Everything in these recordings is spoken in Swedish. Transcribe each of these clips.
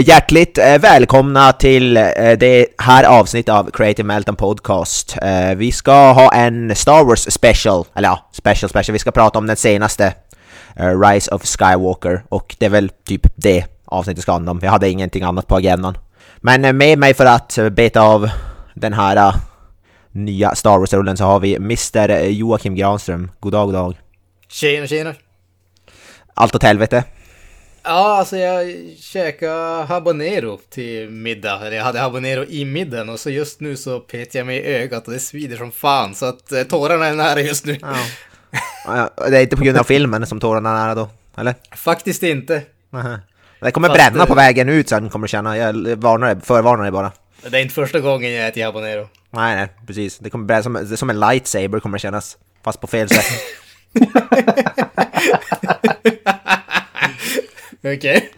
Hjärtligt eh, välkomna till eh, det här avsnittet av Creative Melton Podcast. Eh, vi ska ha en Star Wars special, eller ja, special special. Vi ska prata om den senaste eh, Rise of Skywalker och det är väl typ det avsnittet ska handla om. Jag hade ingenting annat på agendan. Men eh, med mig för att eh, beta av den här eh, nya Star Wars-rullen så har vi Mr Joakim Granström. God dag, god dag. Tjena, tjena. Allt åt helvete. Ja, alltså jag käkade habanero till middag. Eller jag hade habanero i middagen och så just nu så petar jag mig i ögat och det svider som fan. Så att eh, tårarna är nära just nu. Ja. Det är inte på grund av filmen som tårarna är nära då, eller? Faktiskt inte. Aha. Det kommer Fast, bränna eh, på vägen ut sen kommer du känna, jag varnar dig, förvarnar dig bara. Det är inte första gången jag äter habanero. Nej nej, precis. Det kommer bränna som, det som en lightsaber kommer det kännas. Fast på fel sätt. Okej.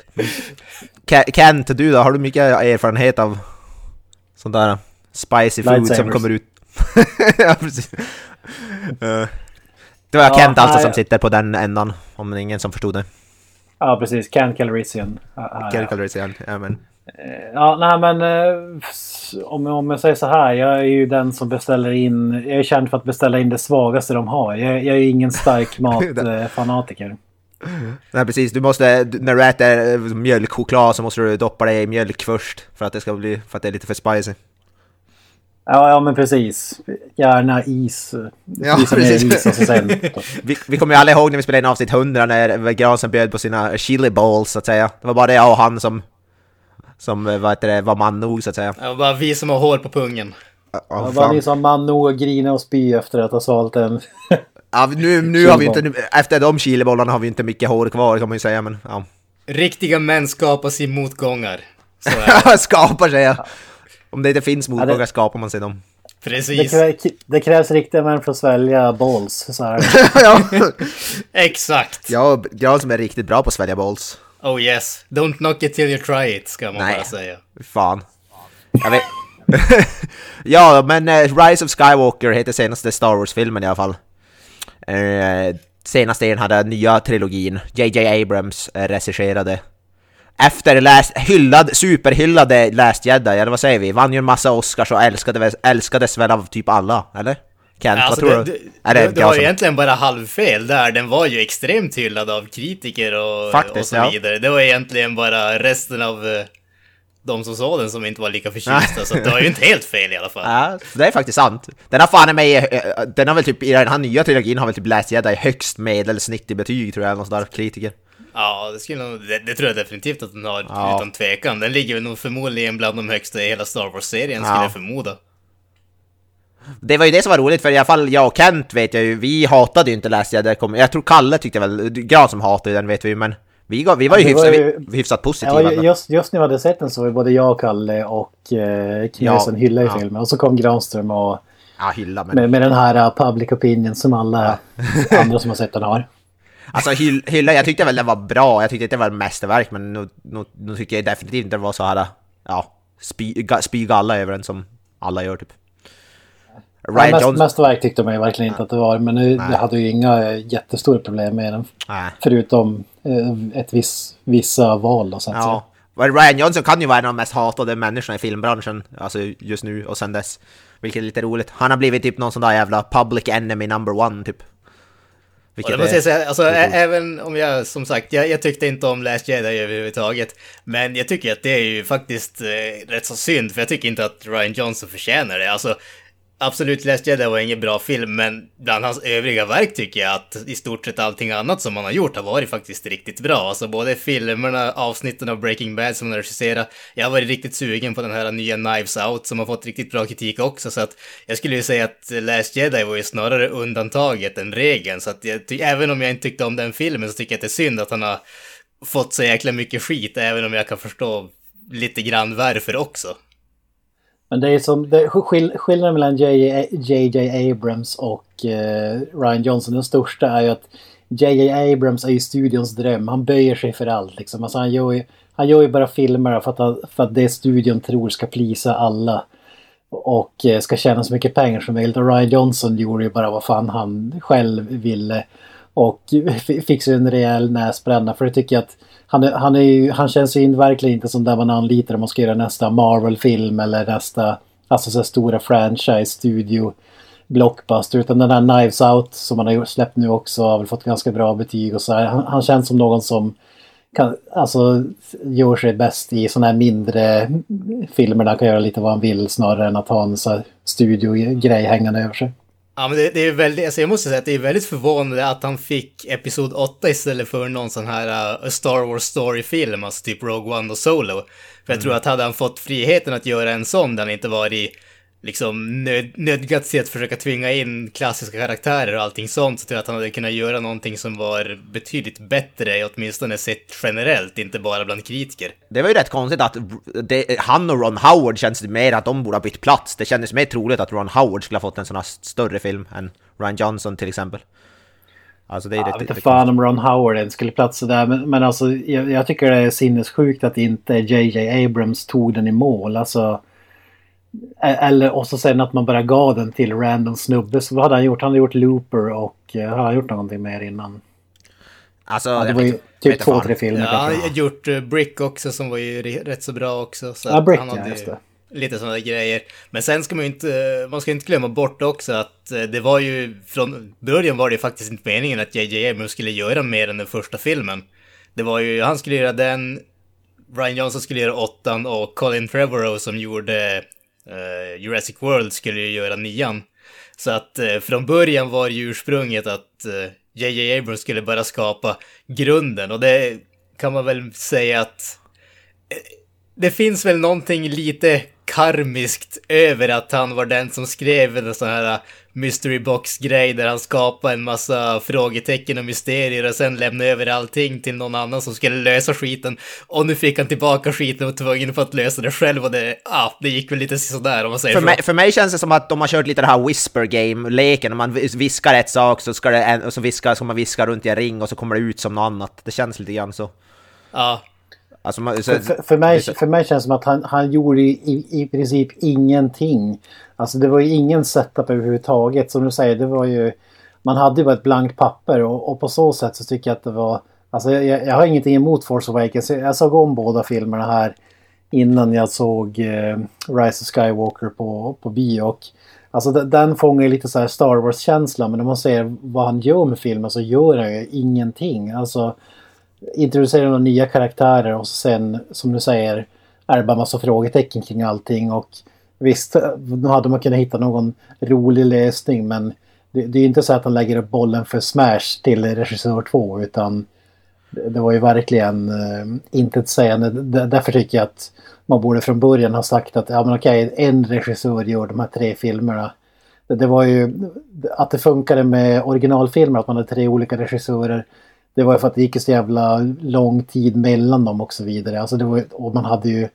Ke- Kent, du då? Har du mycket erfarenhet av sånt där spicy food som kommer ut? ja precis. Eh, det var Ja, Kent alltså nej. som sitter på den ändan, om det är ingen som förstod det. Ja, precis. Can Calrissian. Ja. Calrissian, ja men. Ja, nej men eh, om, om jag säger så här. Jag är ju den som beställer in. Jag är känd för att beställa in det svagaste de har. Jag, jag är ju ingen stark matfanatiker. Nej precis, du måste, när du äter eh, mjölkchoklad så måste du doppa det i mjölk först. För att det ska bli, för att det är lite för spicy. Ja, ja men precis. Gärna is. Ja, precis. is och så sen. Vi, vi kommer ju alla ihåg när vi spelade in avsnitt 100 när Granström bjöd på sina chili balls så att säga. Det var bara det jag och han som, som eh, vad heter det, var man nog så att säga. Var bara vi som har hår på pungen. Ja, Ja, fan. var ni som man nog grina och spy efter att ha svalt en. ja, nu, nu har vi inte, nu, efter de chilibollarna har vi inte mycket hår kvar kan man ju säga men ja. Riktiga män skapas i motgångar. Så är det. skapar sig ja. Om det inte finns motgångar det- skapar man sig dem. Det, Precis. krä, det krävs riktiga män för att svälja balls. Så här. ja, Exakt. ja Granström är riktigt bra på att svälja balls. Oh yes. Don't knock it till you try it, ska man Nej. bara säga. Fan. Jag vet. ja, men eh, Rise of Skywalker heter senaste Star Wars-filmen i alla fall. Eh, senaste i den här nya trilogin. JJ Abrams eh, regisserade. Efter läst, hyllad, superhyllade Last Jedi, eller vad säger vi? Vann ju en massa Oscars och älskade, älskades väl av typ alla, eller? Kent, Alltså, vad tror det, du? det, Är det, det var egentligen bara halvfel där. Den var ju extremt hyllad av kritiker och, Faktiskt, och så ja. vidare. Det var egentligen bara resten av eh, de som såg den som inte var lika förtjusta. så det var ju inte helt fel i alla fall. Ja, det är faktiskt sant. Den har fan med eh, den har väl typ, i den här nya trilogin har väl typ Last Jedi högst medelsnitt i betyg tror jag, eller något sånt där, kritiker. Ja, det, skulle det, det tror jag definitivt att den har, Ja. utan tvekan. Den ligger nog förmodligen bland de högsta i hela Star Wars-serien, Ja. skulle jag förmoda. Det var ju det som var roligt, för i alla fall jag och Kent vet jag ju, vi hatade ju inte Last Jedi. Jag tror Kalle tyckte väl, Gran som hatade den vet vi ju, men vi, gav- vi var ju Ja, hyfsat, var ju- hyfsat positiva. Ja, just, just när vi hade sett den så var både jag och Kalle och eh, Knösen Ja, hyllade i ja. filmen. Och så kom Granström och Ja, hylla men... med, med den här uh, public opinion som alla andra som har sett den har. Alltså hyll, hylla, jag tyckte väl den var bra, jag tyckte inte det var ett mästerverk, men nu, nu, nu tycker jag definitivt inte det var så här, ja, spy, ga, spy galla över den som alla gör typ. Ja, Ryan mest, Johnson... mästerverk tyckte man ju verkligen inte att det var. Men nu, det hade ju inga jättestora problem med den. Nej. Förutom eh, ett viss, vissa val då, så att säga. Ja. Men Ryan Johnson kan ju vara en av de mest hatade människorna i filmbranschen, alltså just nu och sen dess. Vilket är lite roligt. Han har blivit typ någon sån där jävla public enemy number one typ. Och Vilket det måste säga, alltså, även om jag som sagt, jag, jag tyckte inte om Last Jedi överhuvudtaget. Men jag tycker att det är ju faktiskt eh, rätt så synd, för jag tycker inte att Ryan Johnson förtjänar det. Alltså, absolut, Last Jedi var ingen bra film, men bland hans övriga verk tycker jag att i stort sett allting annat som han har gjort har varit faktiskt riktigt bra. Alltså både filmerna, avsnitten av Breaking Bad som han har regisserat. Jag har varit riktigt sugen på den här nya Knives Out som har fått riktigt bra kritik också, så att jag skulle ju säga att Last Jedi var ju snarare undantaget än regeln. Så att jag ty- även om jag inte tyckte om den filmen så tycker jag att det är synd att han har fått så jäkla mycket skit, även om jag kan förstå lite grann varför också. Men det är som, det, skill, skillnaden mellan JJ Abrams och eh, Ryan Johnson, den största är ju att JJ Abrams är ju studions dröm. Han böjer sig för allt liksom. Alltså han, gör ju, han gör ju bara filmer för att, för att det studion tror ska plisa alla. Och eh, ska tjäna så mycket pengar som möjligt. Och Ryan Johnson gjorde ju bara vad fan han själv ville. Och fick sig en rejäl näsbränna. För det tycker jag att han, är, han, är ju, han känns ju verkligen inte som den man anlitar om man ska göra nästa Marvel-film eller nästa alltså så stora franchise-studio blockbuster. Utan den här Knives Out som han har släppt nu också har väl fått ganska bra betyg och så här. Han, han känns som någon som kan, alltså, gör sig bäst i sådana här mindre filmer där han kan göra lite vad han vill snarare än att ha en så här studiogrej hängande över sig. Ja, men det, det är väldigt, alltså jag måste säga att det är väldigt förvånande att han fick Episod 8 istället för någon sån här uh, Star Wars Story-film, alltså typ Rogue One och Solo. För jag mm. tror att hade han fått friheten att göra en sån där han inte varit liksom nöd, nödgats till att försöka tvinga in klassiska karaktärer och allting sånt så tror jag att han hade kunnat göra någonting som var betydligt bättre, åtminstone sett generellt, inte bara bland kritiker. Det var ju rätt konstigt att det, han och Ron Howard känns det mer att de borde ha bytt plats. Det kändes mer troligt att Ron Howard skulle ha fått en sån här större film än Ryan Johnson till exempel. Alltså det är ja, jag vet inte fan om Ron Howard ens skulle platsa där, men, men alltså jag, jag tycker det är sinnessjukt att inte JJ Abrams tog den i mål. Alltså eller och så sen att man bara gav den till random snubbe. Så vad hade han gjort? Han hade gjort Looper och uh, har han gjort någonting mer innan? Alltså, ja, det var ju typ två, tre filmer Ja, han har gjort uh, Brick också som var ju rätt så bra också. Så ja, Brick, ja, just det. Lite sådana grejer. Men sen ska man ju inte, man ska inte glömma bort också att det var ju, från början var det ju faktiskt inte meningen att JJ Abrams skulle göra mer än den första filmen. Det var ju, han skulle göra den, Ryan Johnson skulle göra åttan och Colin Trevorrow som gjorde uh, Jurassic World skulle ju göra nian. Så att uh, från början var ju ursprunget att eh, J.J. Uh, Abrams skulle bara skapa grunden och det kan man väl säga att det finns väl någonting lite karmiskt över att han var den som skrev en sån här mystery box-grej där han skapade en massa frågetecken och mysterier och sen lämnade över allting till någon annan som skulle lösa skiten. Och nu fick han tillbaka skiten och var tvungen för att lösa det själv och det, ah, det gick väl lite sådär om man säger för så. Mig, för mig känns det som att de har kört lite det här whisper game-leken, om man viskar ett sak så ska, det, och så viskar, så man viska runt i en ring och så kommer det ut som något annat. Det känns lite grann så. Ja. Alltså, så, för, för, mig, för mig känns det som att han, han gjorde i, i princip ingenting. Alltså det var ju ingen setup överhuvudtaget. Som du säger, det var ju... Man hade ju bara ett blankt papper och, och på så sätt så tycker jag att det var... Alltså jag, jag har ingenting emot Force Awakens. Jag såg om båda filmerna här innan jag såg eh, Rise of Skywalker på, på bio. Och, alltså den, fångar lite så här Star Wars-känsla men om man ser vad han gör med filmen så gör han ju ingenting. Alltså introducerar några nya karaktärer och sen som du säger är det bara massa frågetecken kring allting och visst, nu hade man kunnat hitta någon rolig lösning men det, det är inte så att han lägger upp bollen för Smash till regissör 2 utan det var ju verkligen uh, intetsägande. Därför tycker jag att man borde från början ha sagt att ja men okej, en regissör gör de här tre filmerna. Det, det var ju att det funkade med originalfilmer, att man hade tre olika regissörer det var ju för att det gick så jävla lång tid mellan dem och så vidare. Alltså det var, och man hade ju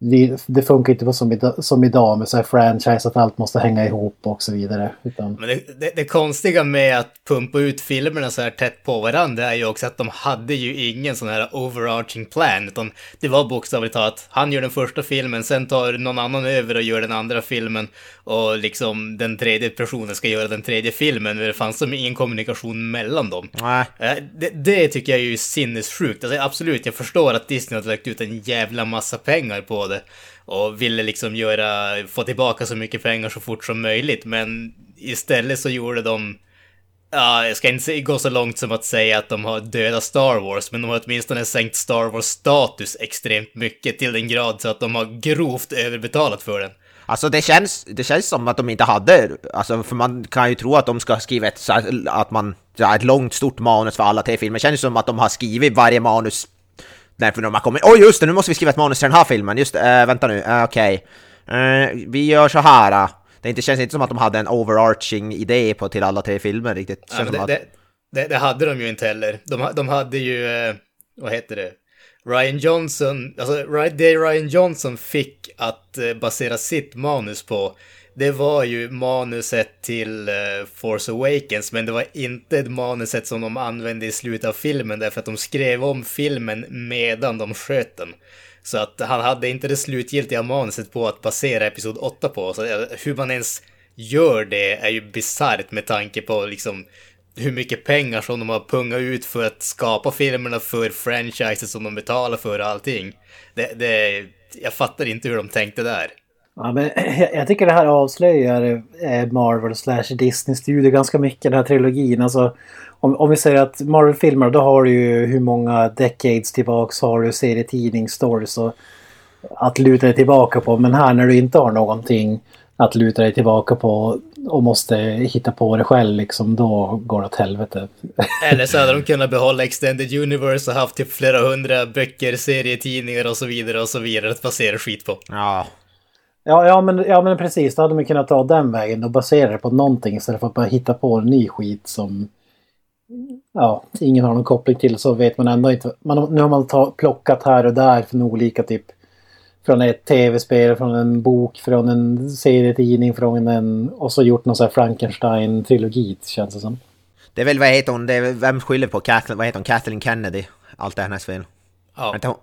det, det funkar inte som, som idag med så här franchise att allt måste hänga ihop och så vidare. Utan... Men det, det, det, konstiga med att pumpa ut filmerna så här tätt på varandra är ju också att de hade ju ingen sån här overarching plan, utan det var bokstavligt talat, han gör den första filmen, sen tar någon annan över och gör den andra filmen och liksom den tredje personen ska göra den tredje filmen, men det fanns som ingen kommunikation mellan dem. Nej. Eh, det, det tycker jag är ju sinnessjukt. Alltså absolut, jag förstår att Disney har lagt ut en jävla massa pengar på det och ville liksom göra, få tillbaka så mycket pengar så fort som möjligt. Men istället så gjorde de, ja, jag ska inte gå så långt som att säga att de har dödat Star Wars, men de har åtminstone sänkt Star Wars status extremt mycket till den grad så att de har grovt överbetalat för den. Alltså det känns, det känns som att de inte hade, alltså för man kan ju tro att de ska skriva ett, att man, ett långt stort manus för alla tre filmer. Det känns som att de har skrivit varje manus Därför de har kommit, oj oh, just det, nu måste vi skriva ett manus till den här filmen, just äh, vänta nu, äh, okej. Okay. Äh, vi gör så här. Äh. Det inte, känns inte som att de hade en overarching idé på till alla tre filmer riktigt. Ja, det, att... det, det, det, hade de ju inte heller. De, de hade ju... vad heter det? Ryan Johnson, alltså det Ryan Johnson fick att eh, basera sitt manus på, det var ju manuset till uh, Force Awakens, men det var inte manuset som de använde i slutet av filmen, därför att de skrev om filmen medan de sköt den. Så att han hade inte det slutgiltiga manuset på att basera Episod 8 på, så eh, hur man ens gör det är ju bisarrt med tanke på liksom hur mycket pengar som de har pungat ut för att skapa filmerna för franchises som de betalar för och allting. Det, det, jag fattar inte hur de tänkte där. Ja, men jag tycker det här avslöjar eh, Marvel slash Disney Studio ganska mycket, den här trilogin. Alltså, om, om vi säger att Marvel-filmer, då har du ju hur många decades tillbaks har du serietidningsstories att luta dig tillbaka på. Men här när du inte har någonting att luta dig tillbaka på och måste hitta på det själv liksom, då går det åt helvete. Eller så hade de kunnat behålla Extended Universe och haft typ flera hundra böcker, serietidningar och så vidare och så vidare att basera skit på. Ja. Ja, ja, men, ja men precis, då hade man kunnat ta den vägen och basera det på någonting istället för att bara hitta på en ny skit som ja, ingen har någon koppling till så vet man ändå inte. Man, nu har man ta, plockat här och där från olika typ från ett tv-spel, från en bok, från en serietidning, från en... Och så gjort någon sån här Frankenstein-trilogi, känns det som. Det är väl, vad heter hon, det är, vem skyller på Kathleen, vad heter hon, Kathleen Kennedy? Allt det här hennes fel. Ja. Inte hon...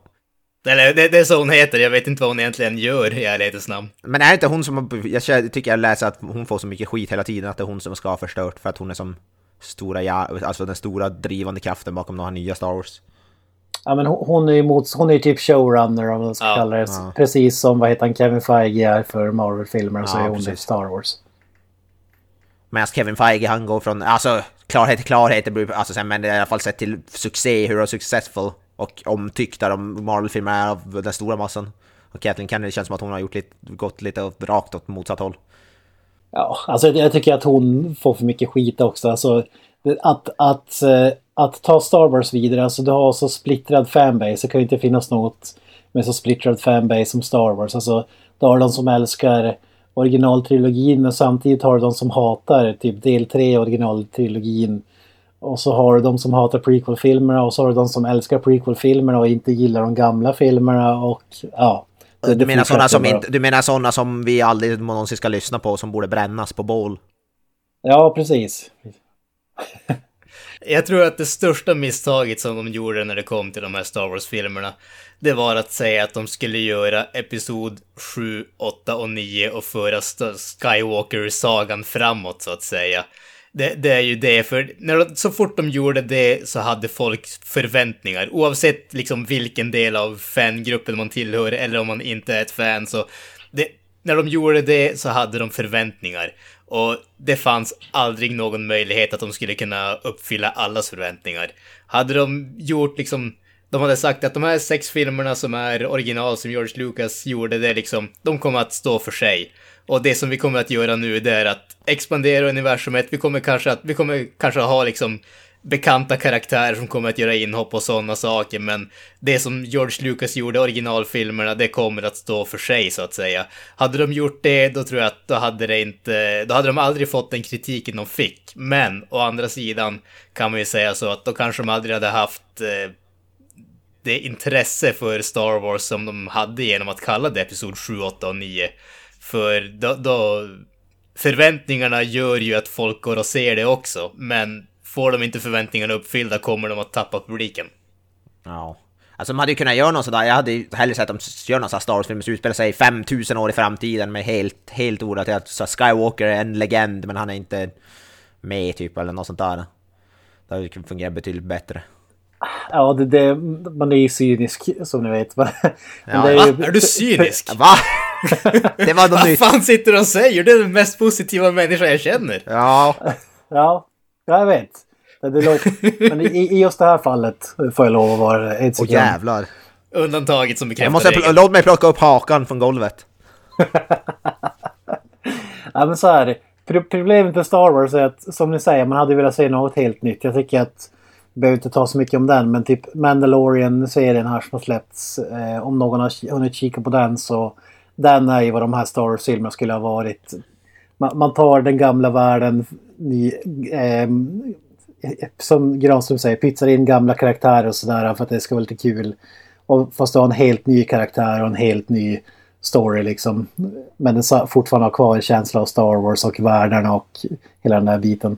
Eller det, det, är så hon heter, jag vet inte vad hon egentligen gör i ärlighetens namn. Men är det inte hon som, jag tycker jag läser att hon får så mycket skit hela tiden, att det är hon som ska ha förstört för att hon är som stora, ja, alltså den stora drivande kraften bakom de här nya Star Wars. Ja men hon är ju mot, hon är typ showrunner om man ska ja, kalla det. Ja. Precis som vad heter han, Kevin Feige är för Marvel-filmer och så ja, är hon det Star Wars. Medan Kevin Feige han går från, alltså klarhet till klarhet, alltså men i alla fall sett till succé, hur successful och omtyckta de Marvel-filmerna är av den stora massan. Och Kathleen Kennedy känns som att hon har gjort lite, gått lite rakt åt motsatt håll. Ja, alltså jag tycker att hon får för mycket skit också. Alltså, att, att, eh, att ta Star Wars vidare, alltså du har så splittrad fanbase, det kan ju inte finnas något med så splittrad fanbase som Star Wars. Alltså, du har de som älskar originaltrilogin men samtidigt har du de som hatar typ del 3 originaltrilogin. Och så har du de som hatar prequel-filmerna och så har du de som älskar prequel-filmerna och inte gillar de gamla filmerna och ja. Det, du, menar sådana som inte, du menar sådana som vi aldrig någonsin ska lyssna på som borde brännas på bål? Ja, precis. Jag tror att det största misstaget som de gjorde när det kom till de här Star Wars-filmerna, det var att säga att de skulle göra Episod 7, 8 och 9 och föra Skywalker-sagan framåt, så att säga. Det, det, är ju det, för när, så fort de gjorde det så hade folk förväntningar. Oavsett liksom vilken del av fangruppen man tillhör eller om man inte är ett fan så... Det, när de gjorde det så hade de förväntningar. Och det fanns aldrig någon möjlighet att de skulle kunna uppfylla allas förväntningar. Hade de gjort liksom de hade sagt att de här sex filmerna som är original som George Lucas gjorde, det liksom, de kommer att stå för sig. Och det som vi kommer att göra nu, det är att expandera universumet. Vi kommer kanske att, vi kommer kanske att ha liksom bekanta karaktärer som kommer att göra inhopp och sådana saker, men det som George Lucas gjorde, originalfilmerna, det kommer att stå för sig så att säga. Hade de gjort det, då tror jag att då hade det inte, då hade de aldrig fått den kritiken de fick. Men å andra sidan kan man ju säga så att då kanske de aldrig hade haft eh, det intresse för Star Wars som de hade genom att kalla det Episod 7, 8 och 9. För då, då förväntningarna gör ju att folk går och ser det också, men får de inte förväntningarna uppfyllda kommer de att tappa publiken. Ja. Alltså de hade ju kunnat göra något sådär, jag hade ju hellre sett att de gör någon sån här Star Wars-film som utspelar sig 5000 år i framtiden med helt, helt orelaterat. Så Skywalker är en legend men han är inte med typ eller något sånt där. Det hade fungerat betydligt bättre. Ja, det, det, man är ju cynisk som ni vet. Men, ja, är, ju... är, du cynisk? Va? Det var något nytt. Vad fan sitter du och säger? Du är den mest positiva människa jag känner. Ja. Ja, jag vet. Det låter, men i, i just det här fallet får jag lov att vara sekund. Åh jävlar. Undantaget som bekräftar jag måste, regeln. Låt mig plocka upp hakan från golvet. ja men så här. Problemet med Star Wars är att som ni säger man hade velat se något helt nytt. Jag tycker att vi behöver inte ta så mycket om den men typ Mandalorian-serien här som har släppts. Eh, om någon har hunnit kika på den så den är ju vad de här Star Wars-filmerna skulle ha varit. Man, man tar den gamla världen ny, ehm, eh, som Granström säger, pytsar in gamla karaktärer och sådär för att det ska vara lite kul. Och fast du har en helt ny karaktär och en helt ny story liksom. Men den fortfarande har kvar en känsla av Star Wars och världarna och hela den där biten.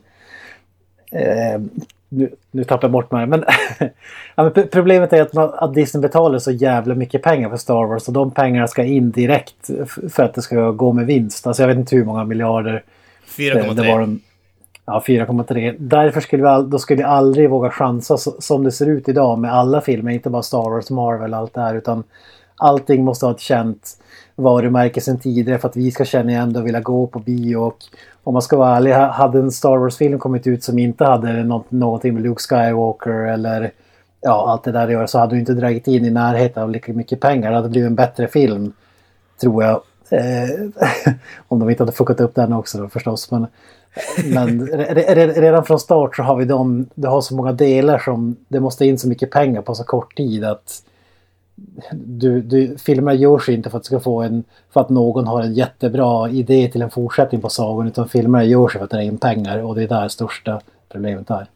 Eh, nu, nu tappar jag bort mig. Men, ja, men problemet är att, man, att Disney betalar så jävla mycket pengar för Star Wars och de pengarna ska in direkt för att det ska gå med vinst. Alltså jag vet inte hur många miljarder 4,3. Ja, 4,3. Därför skulle vi, all, då skulle vi aldrig våga chansa så, som det ser ut idag med alla filmer, inte bara Star Wars, Marvel, allt det här, utan allting måste ha ett känt varumärke sen tidigare för att vi ska känna igen det och vilja gå på bio. Och om man ska vara ärlig, hade en Star Wars-film kommit ut som inte hade något, någonting med Luke Skywalker eller ja, allt det där att göra så hade du inte dragit in i närheten av lika mycket pengar. Det hade blivit en bättre film, tror jag. Eh, om de inte hade fuckat upp den också då förstås. Men, men redan från start så har vi de, det har så många delar som det måste in så mycket pengar på så kort tid att du, du, filmer görs inte för att, ska få en, för att någon har en jättebra idé till en fortsättning på sagan utan filmer görs för att dra in pengar och det är där största problemet är.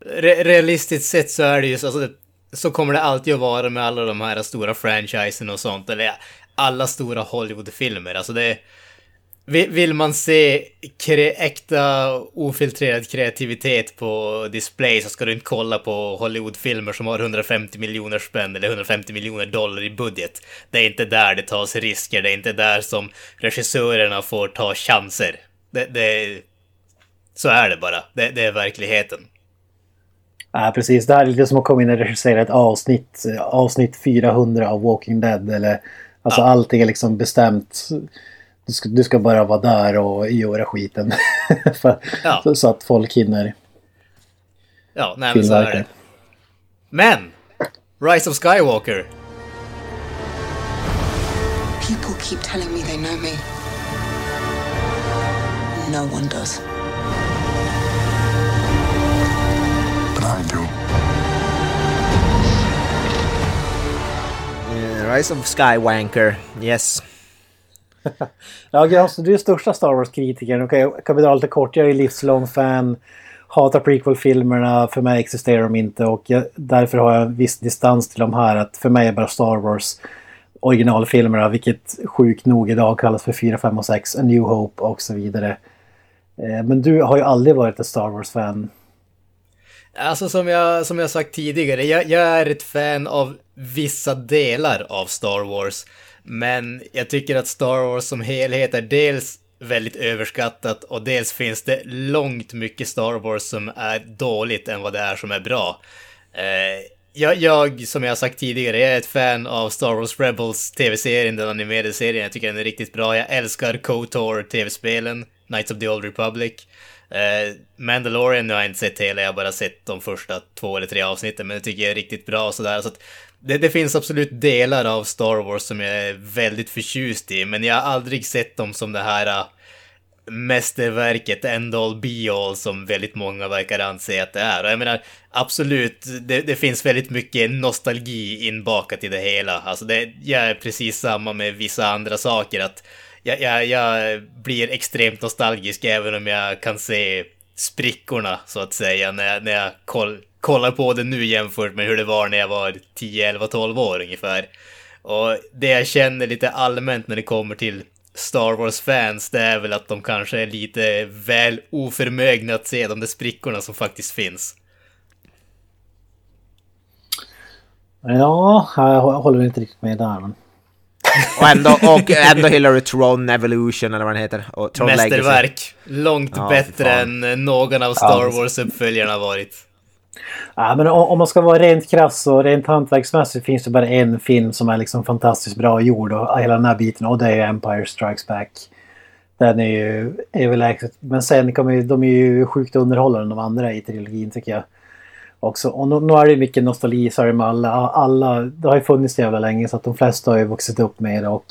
Re realistiskt sett så är det ju så, alltså, så kommer det alltid att vara med alla de här stora franchisen och sånt, eller alla stora Hollywoodfilmer. Alltså det vill man se äkta ofiltrerad kreativitet på display så ska du inte kolla på Hollywoodfilmer som har 150 miljoner spänn eller 150 miljoner dollar i budget. Det är inte där det tas risker, det är inte där som regissörerna får ta chanser. Det, det, så är det bara, det, det är verkligheten. Ja, precis. Det här är lite som att komma in och regissera ett avsnitt, avsnitt 400 av Walking Dead. Eller, alltså ja. allting är liksom bestämt du ska, du ska bara vara där och göra skiten. För, ja. så, så, att folk hinner. Ja, nej men så är det. Men! Rise of Skywalker. People keep telling me they know me. No one does. But I do. Rise of Skywanker, yes. ja, Gras, du är största Star Wars-kritikern. Okay, kan vi dra lite kort. Jag är livslång fan. Hatar prequel-filmerna. För mig existerar de inte och jag, därför har jag en viss distans till de här. Att för mig är bara Star Wars originalfilmerna, vilket sjukt nog idag kallas för 4, 5 och 6, A New Hope och så vidare. Eh, men du har ju aldrig varit ett Star Wars-fan. Alltså som jag, som jag sagt tidigare, jag, jag är ett fan av vissa delar av Star Wars. Men jag tycker att Star Wars som helhet är dels väldigt överskattat och dels finns det långt mycket Star Wars som är dåligt än vad det är som är bra. Eh, jag, jag, som jag sagt tidigare, jag är ett fan av Star Wars Rebels tv-serien, den animerade serien. Jag tycker den är riktigt bra. Jag älskar KOTOR tv-spelen, Knights of the Old Republic. Eh, Mandalorian nu har jag inte sett hela, jag har bara sett de första två eller tre avsnitten, men det tycker jag är riktigt bra och sådär. Så att det, det, finns absolut delar av Star Wars som jag är väldigt förtjust i, men jag har aldrig sett dem som det här uh, mästerverket, end all be all, som väldigt många verkar anse att det är. Och jag menar, absolut, det, det finns väldigt mycket nostalgi inbakat i det hela. Alltså, det, jag är precis samma med vissa andra saker, att jag, jag, jag blir extremt nostalgisk även om jag kan se sprickorna, så att säga, när jag, när jag koll, kollar på det nu jämfört med hur det var när jag var 10, 11, 12 år ungefär. Och det jag känner lite allmänt när det kommer till Star Wars-fans, det är väl att de kanske är lite väl oförmögna att se de där sprickorna som faktiskt finns. Ja, jag håller inte riktigt med där. Men... och, ändå, och ändå Hillary Tron Evolution eller vad den heter. Och Tron Mästerverk. Legacy. Långt ja, bättre än någon av Star Wars-uppföljarna varit. Ja, men om man ska vara rent krass och rent hantverksmässigt finns det bara en film som är liksom fantastiskt bra gjord och hela den här biten och det är Empire Strikes Back. Den är ju överlägset. Men sen kommer ju, de är ju sjukt underhållande de andra i trilogin tycker jag. Också. Och nu, nu är det mycket nostalgi så är det med alla, alla. Det har ju funnits jävla länge så att de flesta har ju vuxit upp med det och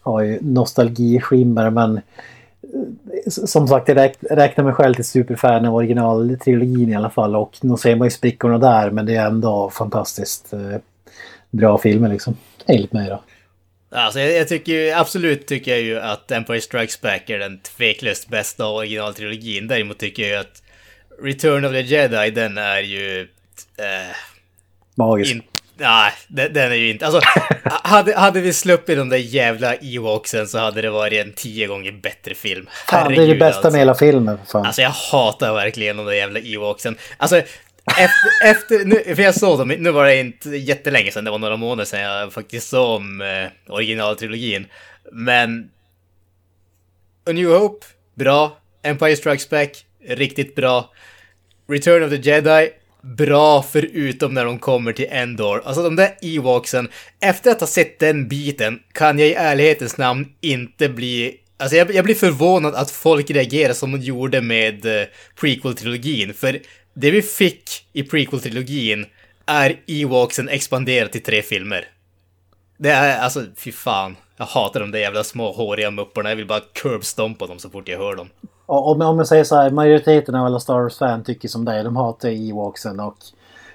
har ju nostalgiskimmer men som sagt, jag räknar mig själv till superfan av originaltrilogin i alla fall och nu ser man ju sprickorna där men det är ändå fantastiskt eh, bra filmer liksom. Enligt mig då. Alltså jag, jag, tycker absolut tycker jag ju att Empire Strikes Back är den tveklöst bästa originaltrilogin. Däremot tycker jag ju att Return of the Jedi, den är ju... Eh, Magisk. In, nej, den, är ju inte... Alltså, hade, hade vi sluppit de där jävla Ewoksen så hade det varit en tio gånger bättre film. Fan, det är det bästa alltså. med hela filmen. Fan. Alltså jag hatar verkligen de där jävla Ewoksen. Alltså, efter, efter nu, för jag såg dem, nu var det inte jättelänge sedan, det var några månader sedan jag faktiskt såg om eh, originaltrilogin. Men... A New Hope, bra. Empire Strikes Back, riktigt bra. Return of the Jedi, bra förutom när de kommer till Endor. Alltså de där Ewoksen, efter att ha sett den biten kan jag i ärlighetens namn inte bli Alltså jag, jag blir förvånad att folk reagerar som de gjorde med eh, prequel-trilogin, för det vi fick i prequel-trilogin är Ewoksen expanderat till tre filmer. Det är alltså, fy fan. Jag hatar de där jävla små håriga mupparna. Jag vill bara curbstompa dem så fort jag hör dem. Om, om jag säger så här, majoriteten av alla Star Wars-fan tycker som dig. De hatar Ewoksen och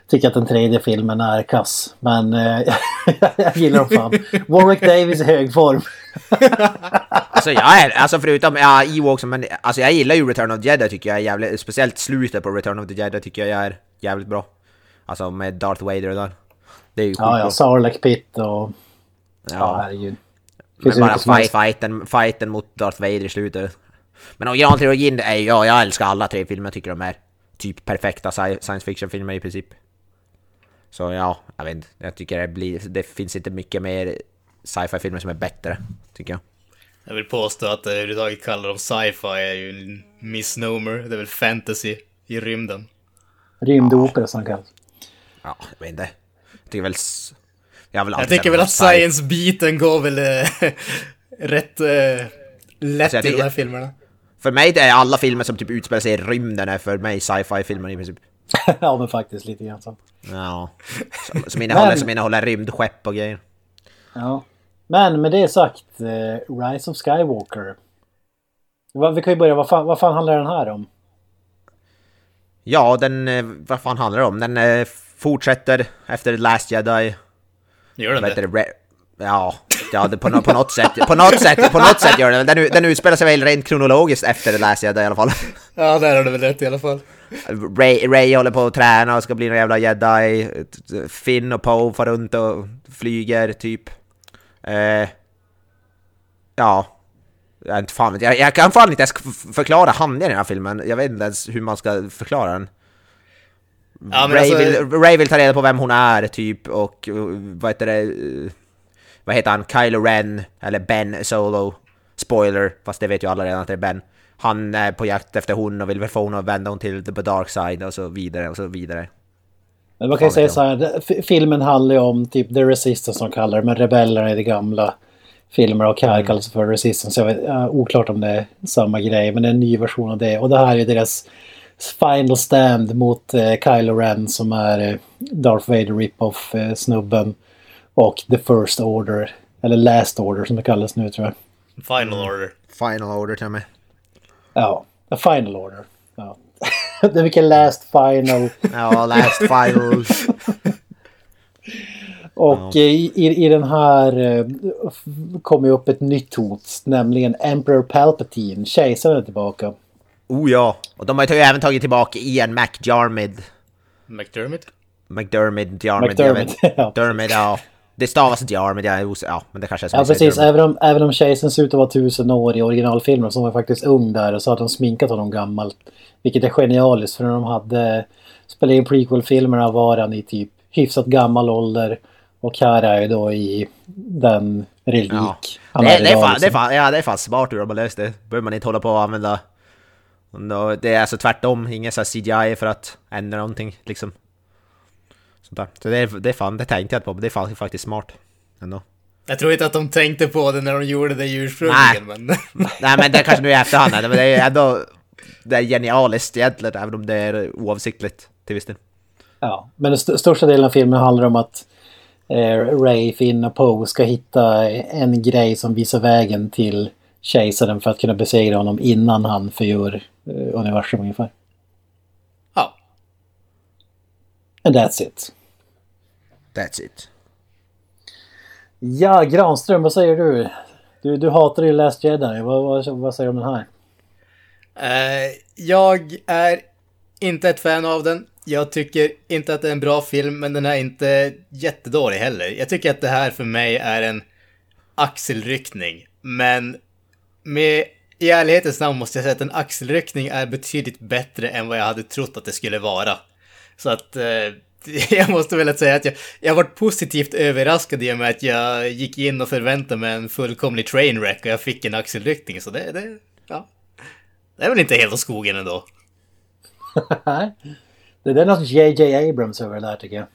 tycker att den tredje filmen är kass. Men eh, jag gillar dem fan. Warwick Davis i hög form. alltså jag är, alltså förutom ja, Ewoksen, men alltså jag gillar ju Return of the Jedi tycker jag är jävligt, speciellt slutet på Return of the Jedi tycker jag är jävligt bra. Alltså med Darth Vader och där. Det är ju Ja, ja, Sarlacc Pit och... Ja, ja herregud. Men bara fight, fighten, fighten mot Darth Vader i slutet. Men originaltrilogin, är, ja, jag älskar alla tre filmer, jag tycker de är typ perfekta science fiction-filmer i princip. Så ja, jag vet inte. Jag tycker det, blir, det finns inte mycket mer sci-fi-filmer som är bättre, tycker jag. Jag vill påstå att det överhuvudtaget kallar dem sci-fi är ju en misnomer. Det är väl fantasy i rymden. Rymdopera ja. som kallas. Ja, jag vet inte. Jag tycker väl... Jag, vill jag tycker väl att science-biten går väl äh, rätt äh, lätt alltså, i de här filmerna. För mig är alla filmer som typ utspelar sig i rymden är för mig sci-fi filmer i princip. ja men faktiskt lite grann så. Ja. Som, som, innehåller, men... som innehåller rymdskepp och grejer. Ja. Men med det sagt, uh, Rise of Skywalker. Vi kan ju börja, vad fan, vad fan handlar den här om? Ja, den... Eh, vad fan handlar det om? Den uh, fortsätter efter Last Jedi. Gör den det? det? Ja, ja det, på, på något sätt. På något sätt, på något sätt gör den Den, den utspelar sig väl rent kronologiskt efter The Last Jedi i alla fall. Ja, där har du väl rätt i alla fall. Ray, Ray håller på att träna och ska bli någon jävla jedi. Finn och Poe far runt och flyger, typ. Eh, ja. Jag, inte fan, jag, jag kan fan inte ens förklara handlingen i den här filmen. Jag vet inte ens hur man ska förklara den. Ja, Ray, alltså... vill, Ray vill ta reda på vem hon är, typ, och vad heter det? Vad heter han? Kylo Ren, eller Ben Solo. Spoiler, fast det vet ju alla redan att det är Ben han är på jakt efter hon och vill väl få hon att vända hon till the dark side och så vidare och så vidare. Men man kan ju säga så här, filmen handlar ju om typ The Resistance som kallar det, men rebellerna i det gamla filmer och här mm. kallas för Resistance. Jag vet, oklart om det är samma grej, men det är en ny version av det. Och det här är deras final stand mot uh, Kylo Ren som är uh, Darth Vader rip-off uh, snubben. Och The First Order, eller Last Order som det kallas nu tror jag. Final Order. Final Order till och med. Ja, a final order. Ja. det är mycket last final. ja, last final. Och ja. i, i, i den här uh, kommer ju upp ett nytt hot, nämligen Emperor Palpatine, kejsaren är tillbaka. Oh ja, och de har ju även tagit tillbaka Ian McDermid. McDermid? McDermid, Jarmid, McDermid, ja. Dermid, ja. Det stavas Jar, men jag ja, men det kanske är som Ja, precis. Även om, även om kejsaren ser ut att vara tusen år i originalfilmen så var faktiskt ung där och så hade de sminkat honom gammalt. Vilket är genialiskt för när de hade spelat in prequel-filmerna var han i typ hyfsat gammal ålder. Och här är ju då i den relik ja. han det, är, det, är fan, liksom. det, är fan, ja, det är fan smart hur de har löst det. behöver man inte hålla på och använda... Det är alltså tvärtom, ingen så CGI för att ändra någonting liksom. Sånt där. Så det är, det är fan, det tänkte jag på, men det är faktiskt smart. Ändå. Jag tror inte att de tänkte på det när de gjorde det ursprungligen, men... Nej, men det kanske nu i efterhand, men det är ändå... Det är genialiskt egentligen, även om det är oavsiktligt till viss del. Ja, men den st största delen av filmen handlar om att eh, Ray, Finn och Poe ska hitta en grej som visar vägen till kejsaren för att kunna besegra honom innan han förgör eh, universum ungefär. Ja. And that's it. That's it. Ja, Granström, vad säger du? Du, du hatar ju Last Jedi. Vad, vad, vad säger du om den här? Uh, jag är inte ett fan av den. Jag tycker inte att det är en bra film, men den är inte jättedålig heller. Jag tycker att det här för mig är en axelryckning. Men med, i ärlighetens namn måste jag säga att en axelryckning är betydligt bättre än vad jag hade trott att det skulle vara. Så att eh, jag måste väl säga att jag, jag varit positivt överraskad i och med att jag gick in och förväntade mig en fullkomlig trainwreck och jag fick en axelryckning. Så det, det, ja. det är väl inte helt åt skogen ändå. det är något JJ Abrams över det där tycker jag.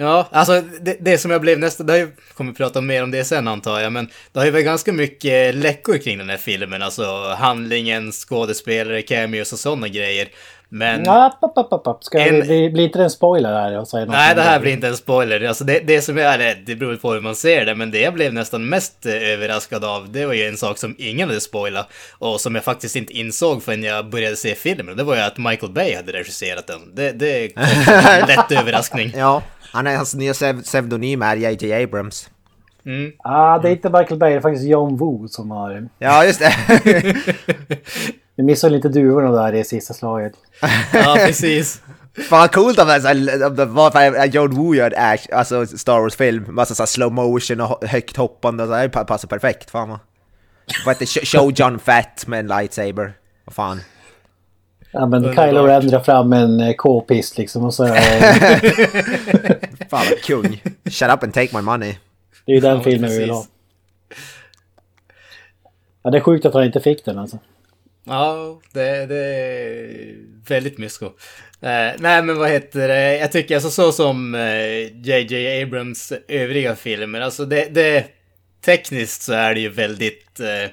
Ja, alltså det, det som jag blev nästan, det har ju, kommer prata mer om det sen antar jag, men det har ju varit ganska mycket läckor kring den här filmen, alltså handlingen, skådespelare, cameos och sådana grejer. Men... Ja, pop, pop, pop. Ska en... bli, blir inte det en spoiler här? Och säga Nej, det här blir inte en spoiler. Alltså det, det som är, det beror på hur man ser det, men det jag blev nästan mest eh, överraskad av, det var ju en sak som ingen hade spoilat och som jag faktiskt inte insåg förrän jag började se filmen. Det var ju att Michael Bay hade regisserat den. Det, det kom en lätt överraskning. Ja, han är, hans nya pseudonym är J.J. Abrams. Mm. Ah, det är inte Michael Bay, det är faktiskt John Woo som har... Ja, just det. Vi missade lite duvorna där i sista slaget. ja, precis. Fan coolt om vad John Woo gör alltså Star Wars-film. Massa så slow motion och högt hoppande och så. Det passar perfekt. Fan vad. Vad heter Show John Fett med en lightsaber. Vad fan. Ja men Kylo Ren drar fram en eh, k-pist liksom och så... fan vad kung. Shut up and take my money. Det är ju den ja, filmen vi vill ha. Ja, det är sjukt att han inte fick den alltså. Ja, det, det är väldigt mysko. Uh, nej, men vad heter det? Jag tycker alltså så som eh, JJ uh, Abrams övriga filmer, alltså det, det tekniskt så är det ju väldigt uh,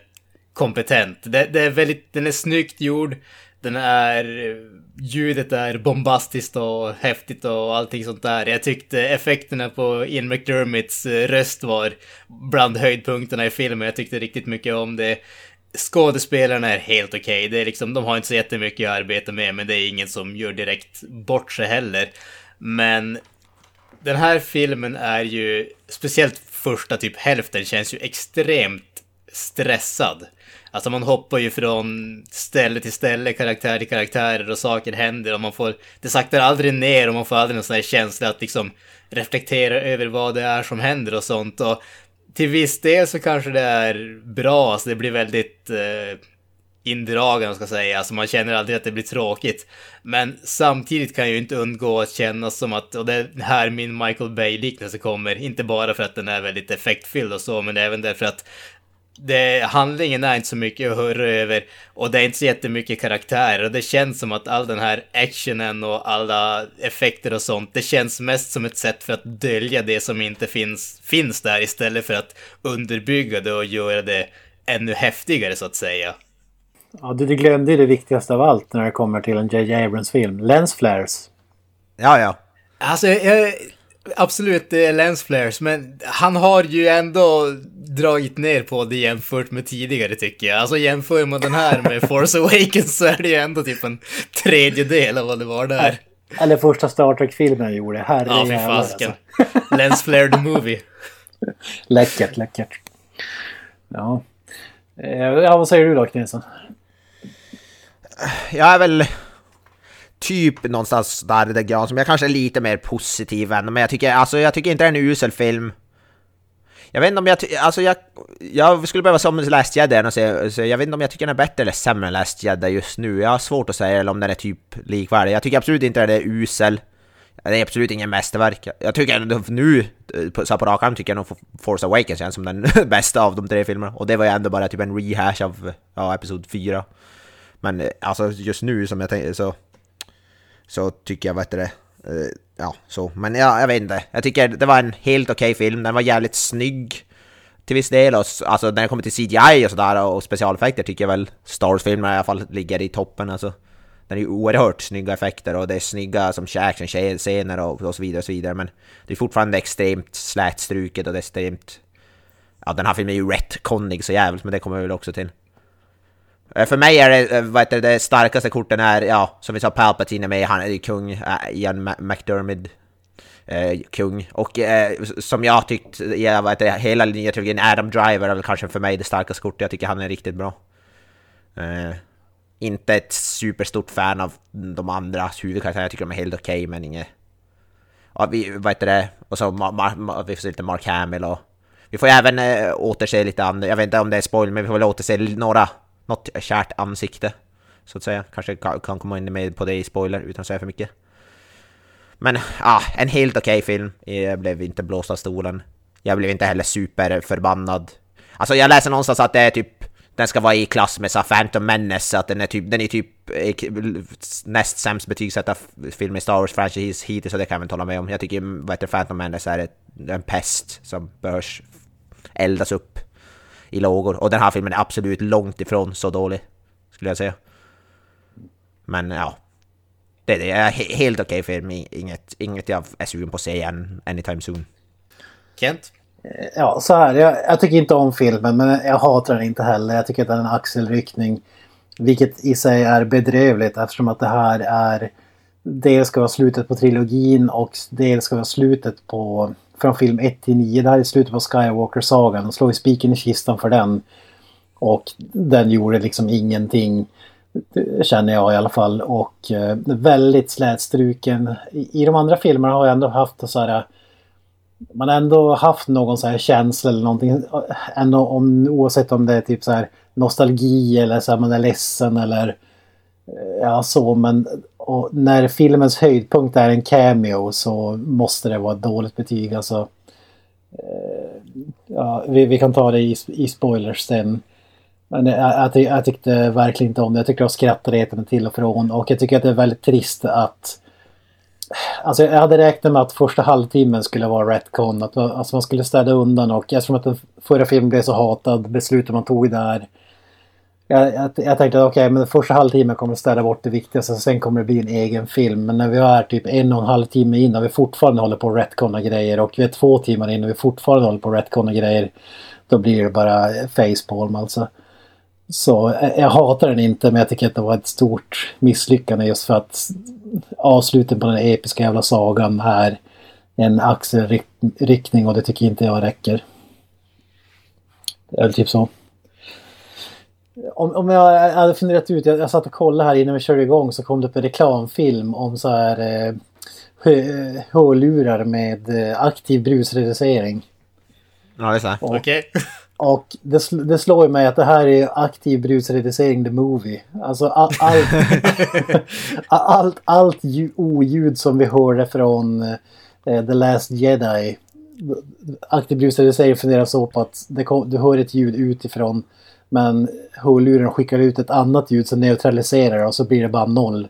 kompetent. Det, det, är väldigt, den är snyggt gjord. Den är, ljudet är bombastiskt och häftigt och allting sånt där. Jag tyckte effekterna på Ian McDermotts röst var bland höjdpunkterna i filmen. Jag tyckte riktigt mycket om det. Skådespelarna är helt okej. Okay. Det är liksom, de har inte så jättemycket att arbeta med, men det är ingen som gör direkt bort sig heller. Men den här filmen är ju, speciellt första typ hälften, känns ju extremt stressad. Alltså man hoppar ju från ställe till ställe, karaktär till karaktär och saker händer och man får, det saktar aldrig ner och man får aldrig någon sån här känsla att liksom reflektera över vad det är som händer och sånt. Och till viss del så kanske det är bra, så det blir väldigt eh, indragande ska säga, alltså man känner aldrig att det blir tråkigt. Men samtidigt kan jag ju inte undgå att känna som att, och det är här min Michael Bay-liknelse kommer, inte bara för att den är väldigt effektfylld och så, men även därför att det, handlingen är inte så mycket att höra över och det är inte så jättemycket karaktärer och det känns som att all den här actionen och alla effekter och sånt, det känns mest som ett sätt för att dölja det som inte finns, finns där istället för att underbygga det och göra det ännu häftigare så att säga. Ja, du glömde det viktigaste av allt när det kommer till en J.J. Abrams-film. Lens flares. Ja, ja. Alltså, jag, absolut det är lens flares, men han har ju ändå dragit ner på det jämfört med tidigare tycker jag. Alltså jämför man den här med Force Awakens så är det ju ändå typ en tredjedel av vad det var där. Eller första Star Trek-filmen jag gjorde. Herre Ja, fy fasken. Alltså. Lens Flare the Movie. läckert, läckert. Ja. Eh, ja, vad säger du då, Knesen? Jag är väl typ någonstans där det gran som jag kanske är lite mer positiv än, men jag tycker, alltså, jag tycker inte det är en usel film. Jag vet inte om jag... Alltså jag... Jag skulle behöva se om Last Jedi och se, så jag vet inte om jag tycker den är bättre eller sämre än Last Jedi just nu. Jag har svårt att säga eller om den är typ likvärdig. Jag tycker absolut inte att är usel. Det är absolut ingen mästerverk. Jag tycker ändå nu, så på rak arm tycker jag nog Force Awakens känns som den bästa av de tre filmerna. Och det var ju ändå bara typ en rehash av ja, Episod 4. Men eh, alltså just nu som jag tänkte så... Så tycker jag, vad heter det? Eh, ja, så. Men ja, jag vet inte. Jag tycker det var en helt okej okay film. Den var jävligt snygg till viss del. Och, alltså när det kommer till CGI och sådär och specialeffekter tycker jag väl Stars-filmerna i alla fall ligger i toppen. Alltså. Den är ju oerhört snygga effekter och det är snygga som actionscener och, och så vidare och så vidare. Men det är fortfarande extremt slätstruket och det är extremt... Ja, den här filmen är ju rätt konnig så jävligt, men det kommer vi väl också till. Eh, för mig är det, eh, vad heter det, starkaste korten är, ja, som vi sa, Palpatine är med, han är kung, äh, Ian McDermid. Eh, kung. Och eh, som jag tyckt, ja, vad heter det, hela nya trilogin, Adam Driver är väl kanske för mig det starkaste kortet, jag tycker han är riktigt bra. Eh, inte ett superstort fan av de andra huvudkaraktärerna. Jag tycker de är helt okej, okay, men inget... Ja, vi, vad heter det? Och så vi får se lite Mark Hamill och... Vi får även äh, återse lite andra, jag vet inte om det är spoil, men vi får väl återse några, något kärt ansikte. Så att säga. Kanske kan, komma in med på det i spoiler utan att säga för mycket. Men ja, en helt okej okay film. Jag blev inte blåst av stolen. Jag blev inte heller superförbannad. Alltså jag läser någonstans att det är typ den ska vara i klass med så Phantom Menace, att den är typ, den är typ eh, näst sämst betygsatta film i Star Wars franchise hittills, och det kan jag väl hålla med om. Jag tycker, vad heter Phantom Menace är ett, en pest som behörs eldas upp i lågor. Och den här filmen är absolut långt ifrån så dålig, skulle jag säga. Men ja, det, det är helt okej okay film, inget, inget jag är sugen på att se igen anytime soon. Kent? Eh, ja, så här. Jag, jag, tycker inte om filmen men jag hatar den inte heller. Jag tycker att den är en axelryckning. Vilket i sig är bedrövligt eftersom att det här är... Dels ska vara slutet på trilogin och dels ska vara slutet på... Från film 1 till 9. Det här är slutet på Skywalker-sagan. De slår ju spiken i kistan för den. Och den gjorde liksom ingenting. Känner jag i alla fall. Och eh, väldigt slätstruken. I, I de andra filmerna har jag ändå haft så här man har ändå haft någon så här känsla eller någonting. Ändå om, oavsett om det är typ så här nostalgi eller så här man är ledsen eller eh, ja så men och när filmens höjdpunkt är en cameo så måste det vara ett dåligt betyg alltså. Eh, ja, vi, vi kan ta det i, i spoilers sen. Men jag, jag, jag tyckte verkligen inte om det. Jag tycker jag skrattade till och från och jag tycker att det är väldigt trist att Alltså jag hade räknat med att första halvtimmen skulle vara retcon. Att alltså man skulle städa undan och eftersom att den förra filmen blev så hatad, beslutet man tog där. Jag, jag, jag tänkte okej, okay, men den första halvtimmen kommer att städa bort det viktigaste. Sen kommer det bli en egen film. Men när vi är typ en och en halv timme in och vi fortfarande håller på att retconna grejer och vi är två timmar in och vi fortfarande håller på att retconna grejer. Då blir det bara facepalm alltså. Så eh, jag hatar den inte men jag tycker att det var ett stort misslyckande just för att avslutet på den episka jävla sagan är en axelryckning och det tycker inte jag räcker. Eller typ så. Om, om jag hade funderat ut, jag, jag satt och kollade här innan vi körde igång så kom det upp en reklamfilm om så här eh, hörlurar med eh, aktiv brusreducering. Ja, det är så. Okej. Okay. Och det, det slår ju mig att det här är aktiv brusreducering the movie. Alltså all, allt, allt, allt oljud som vi hörde från uh, The Last Jedi. Aktiv brusreducering funderar så på att det kom, du hör ett ljud utifrån men hörluren skickar ut ett annat ljud som neutraliserar och så blir det bara noll.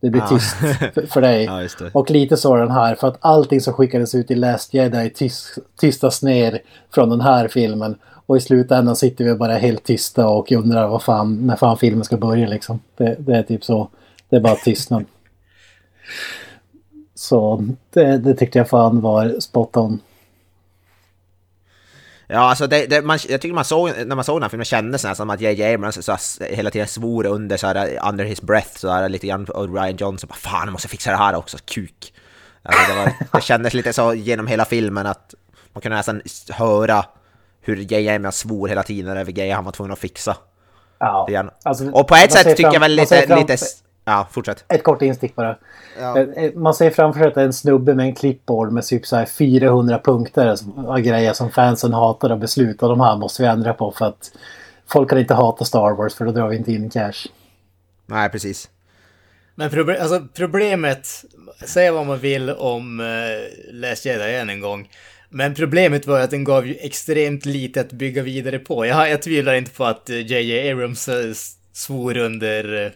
Det blir tyst för, för dig. Ja, och lite så den här. För att allting som skickades ut i Last Jedi tyst, tystas ner från den här filmen. Och i slutändan sitter vi bara helt tysta och undrar vad fan, när fan filmen ska börja liksom. Det, det är typ så. Det är bara tystnad. Så det, det tyckte jag fan var spot on. Ja, alltså det, det, man, jag tycker man såg, när man såg den här filmen kändes det som att J.J. Abrams så, så, hela tiden svor under så här, under his breath så här, lite grann och Ryan Johnson bara fan jag måste fixa det här också, kuk. Alltså, det, var, det kändes lite så genom hela filmen att man kunde nästan höra hur J.J. svor hela tiden över grejer han var tvungen att fixa. Ja. Alltså, och på ett sätt tycker fram, jag väl lite, fram, lite... Ja, fortsätt. Ett kort instick bara. Ja. Eh, eh, man ser framför sig att det är en snubbe med en clipboard med typ så 400 punkter av grejer som fansen hatar och beslut. Och de här måste vi ändra på för att folk kan inte hata Star Wars för då drar vi inte in cash. Nej, precis. Men proble alltså, problemet, säga vad man vill om uh, Last Jedi än en gång. Men problemet var att den gav ju extremt lite att bygga vidare på. Jag, jag tvivlar inte på att JJ Abrams svor under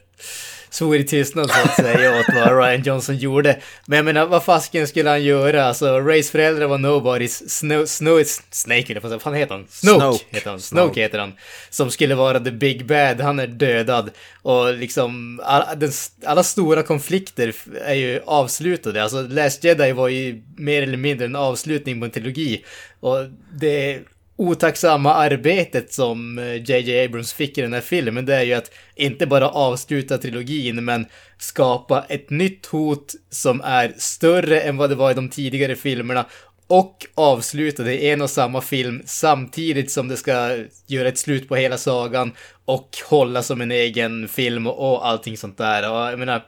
svor i tystnad så att säga åt vad Ryan Johnson gjorde. Men jag menar, vad fasken skulle han göra? Alltså, Rays föräldrar var nobodies. Snow, Snow, Snake, eller vad fan heter han? Snoke, Snoke. heter han. Snoke, Snoke heter han. Som skulle vara the big bad, han är dödad. Och liksom, alla, den, alla stora konflikter är ju avslutade. Alltså, Last Jedi var ju mer eller mindre en avslutning på en trilogi. Och det otacksamma arbetet som eh, JJ Abrams fick i den här filmen, det är ju att inte bara avsluta trilogin, men skapa ett nytt hot som är större än vad det var i de tidigare filmerna och avsluta det i en och samma film samtidigt som det ska göra ett slut på hela sagan och hålla som en egen film och allting sånt där. Och jag menar,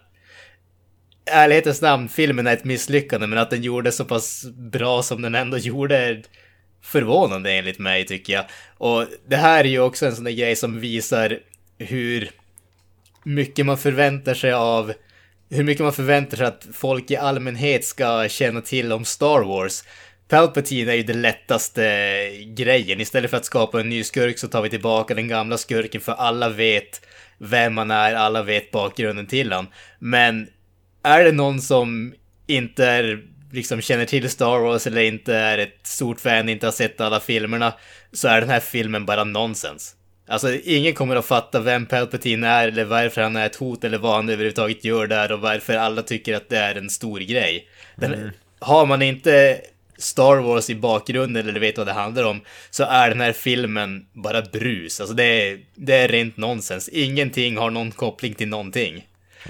ärlighetens namn, filmen är ett misslyckande, men att den gjorde så pass bra som den ändå gjorde förvånande enligt mig tycker jag. Och det här är ju också en sån där grej som visar hur mycket man förväntar sig av hur mycket man förväntar sig att folk i allmänhet ska känna till om Star Wars. Palpatine är ju den lättaste grejen. Istället för att skapa en ny skurk så tar vi tillbaka den gamla skurken för alla vet vem man är, alla vet bakgrunden till honom. Men är det någon som inte är, liksom känner till Star Wars eller inte är ett stort fan, inte har sett alla filmerna, så är den här filmen bara nonsens. Alltså, ingen kommer att fatta vem Palpatine är eller varför han är ett hot eller vad han överhuvudtaget gör där och varför alla tycker att det är en stor grej. Den, mm. Har man inte Star Wars i bakgrunden eller vet vad det handlar om, så är den här filmen bara brus. Alltså det är, det är rent nonsens. Ingenting har någon koppling till någonting.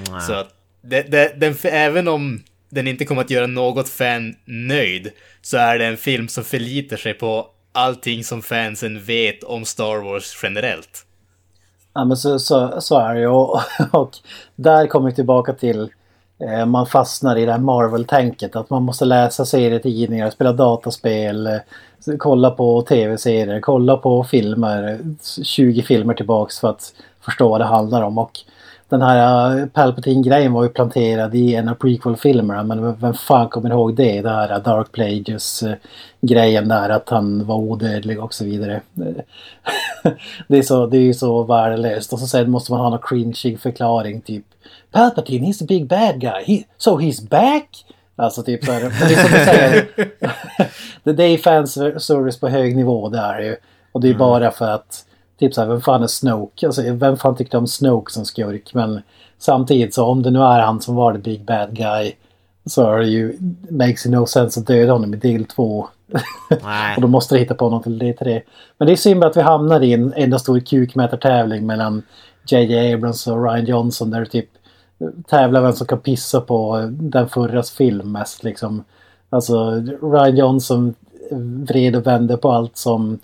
Mm. Så det, det, den, även om den inte kommer att göra något fan nöjd, så är det en film som förlitar sig på allting som fansen vet om Star Wars generellt. Ja men så, så, så är det ju och, och där kommer vi tillbaka till eh, man fastnar i det här Marvel-tänket att man måste läsa serietidningar, spela dataspel, eh, kolla på tv-serier, kolla på filmer, 20 filmer tillbaks för att förstå vad det handlar om. Och den här uh, Palpatine-grejen var ju planterad i en av prequel-filmerna men vem fan kommer ihåg det? Det här uh, Dark Plagueis-grejen där att han var odödlig och så vidare. det, är så, det är ju så värdelöst och så sen måste man ha någon cringing förklaring typ Palpatine, he's a big bad guy. He, so he's back? Alltså typ så här, det är som du säger. det är fanservice på hög nivå det är ju. Och det är mm. bara för att Typ såhär, vem fan är Snoke? Alltså, vem fan tyckte om Snoke som skurk? Men samtidigt så om det nu är han som var the big bad guy så är det ju, makes it no sense att döda honom i del två. och då måste du hitta på något till del tre. Men det är synd att vi hamnar i en enda stor kukmätartävling mellan JJ Abrams och Ryan Johnson där typ tävlar vem som kan pissa på den förras film mest liksom. Alltså Ryan Johnson vred och vände på allt som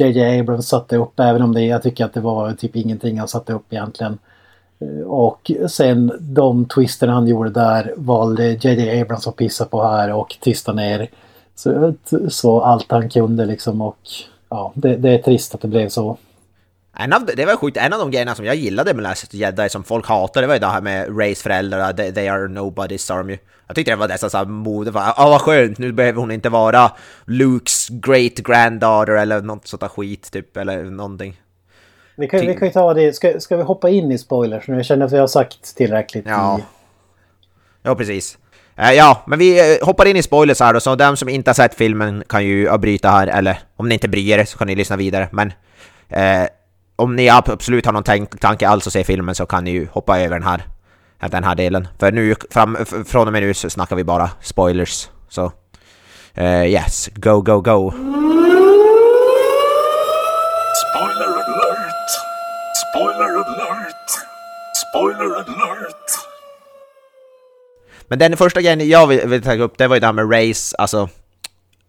JJ Abrams satte upp även om det, jag tycker att det var typ ingenting han satte upp egentligen. Eh, och sen de twisterna han gjorde där valde JJ Abrams att pissa på här och tysta ner. Så, så allt han kunde liksom och ja, det, det är trist att det blev så. En av, det var sjukt, en av de grejerna som jag gillade med Last Jedi som folk hatar, det var ju det här med Rays föräldrar, they, they are nobody, sa de ju. Jag tyckte det var nästan såhär mode, ja vad skönt, nu behöver hon inte vara Lukes great granddaughter eller något sånt där skit typ, eller någonting. Vi kan, vi kan ju ta det, ska, ska vi hoppa in i spoilers nu? Jag känner att vi har sagt tillräckligt. Ja, i... ja precis. Uh, ja, men vi uh, hoppar in i spoilers här då, så de som inte har sett filmen kan ju avbryta här, eller om ni inte bryr er så kan ni lyssna vidare, men uh, om ni absolut har någon tank tanke alls att se filmen så kan ni ju hoppa över den här, den här delen. För nu, fram, från och med nu så snackar vi bara spoilers. Så uh, yes, go, go, go. Spoiler alert! Spoiler alert! Spoiler alert! Men den första grejen jag vill, vill ta upp, det var ju det här med Race, alltså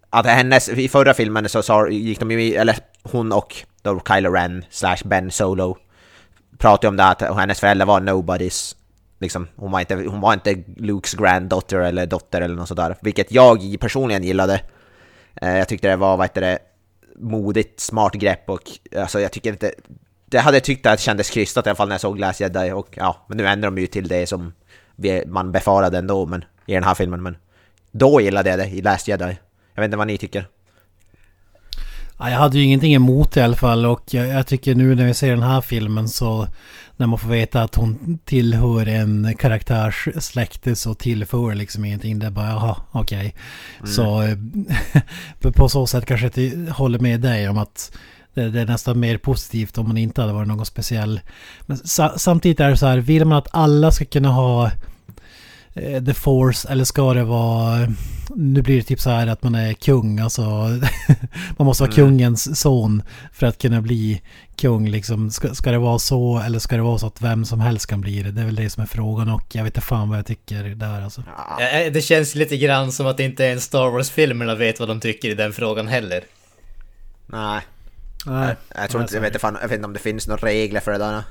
att hennes, i förra filmen så sa, gick de ju, eller hon och då Kylo Ren slash Ben Solo pratade om det att hennes föräldrar var nobodies. Liksom, hon, var inte, hon var inte Lukes granddotter eller dotter eller något sådär. Vilket jag personligen gillade. Eh, jag tyckte det var, vad heter det, modigt, smart grepp och alltså jag tycker inte... Det hade jag tyckt att det kändes krystat i alla fall när jag såg Last Jedi och ja, men nu ändrar de ju till det som man befarade ändå men, i den här filmen. Men då gillade jag det i Last Jedi. Jag vet inte vad ni tycker. Ja, jag hade ju ingenting emot det i alla fall och jag, jag, tycker nu när vi ser den här filmen så när man får veta att hon tillhör en karaktärssläkte så tillför liksom ingenting. Det är bara jaha, okej. Okay. Mm. Så eh, på så sätt kanske jag håller med dig om att det, det, är nästan mer positivt om man inte hade varit någon speciell. Men sa, samtidigt är det så här, vill man att alla ska kunna ha the force eller ska det vara... Nu blir det typ så här att man är kung, alltså man måste vara mm. kungens son för att kunna bli kung liksom. Ska, ska, det vara så eller ska det vara så att vem som helst kan bli det? Det är väl det som är frågan och jag vet inte fan vad jag tycker där alltså. Ja, det känns lite grann som att inte ens Star Wars-filmerna vet vad de tycker i den frågan heller. Nej. Nej. Jag, jag tror inte, jag vet, fan, jag vet inte om det finns några regler för det där.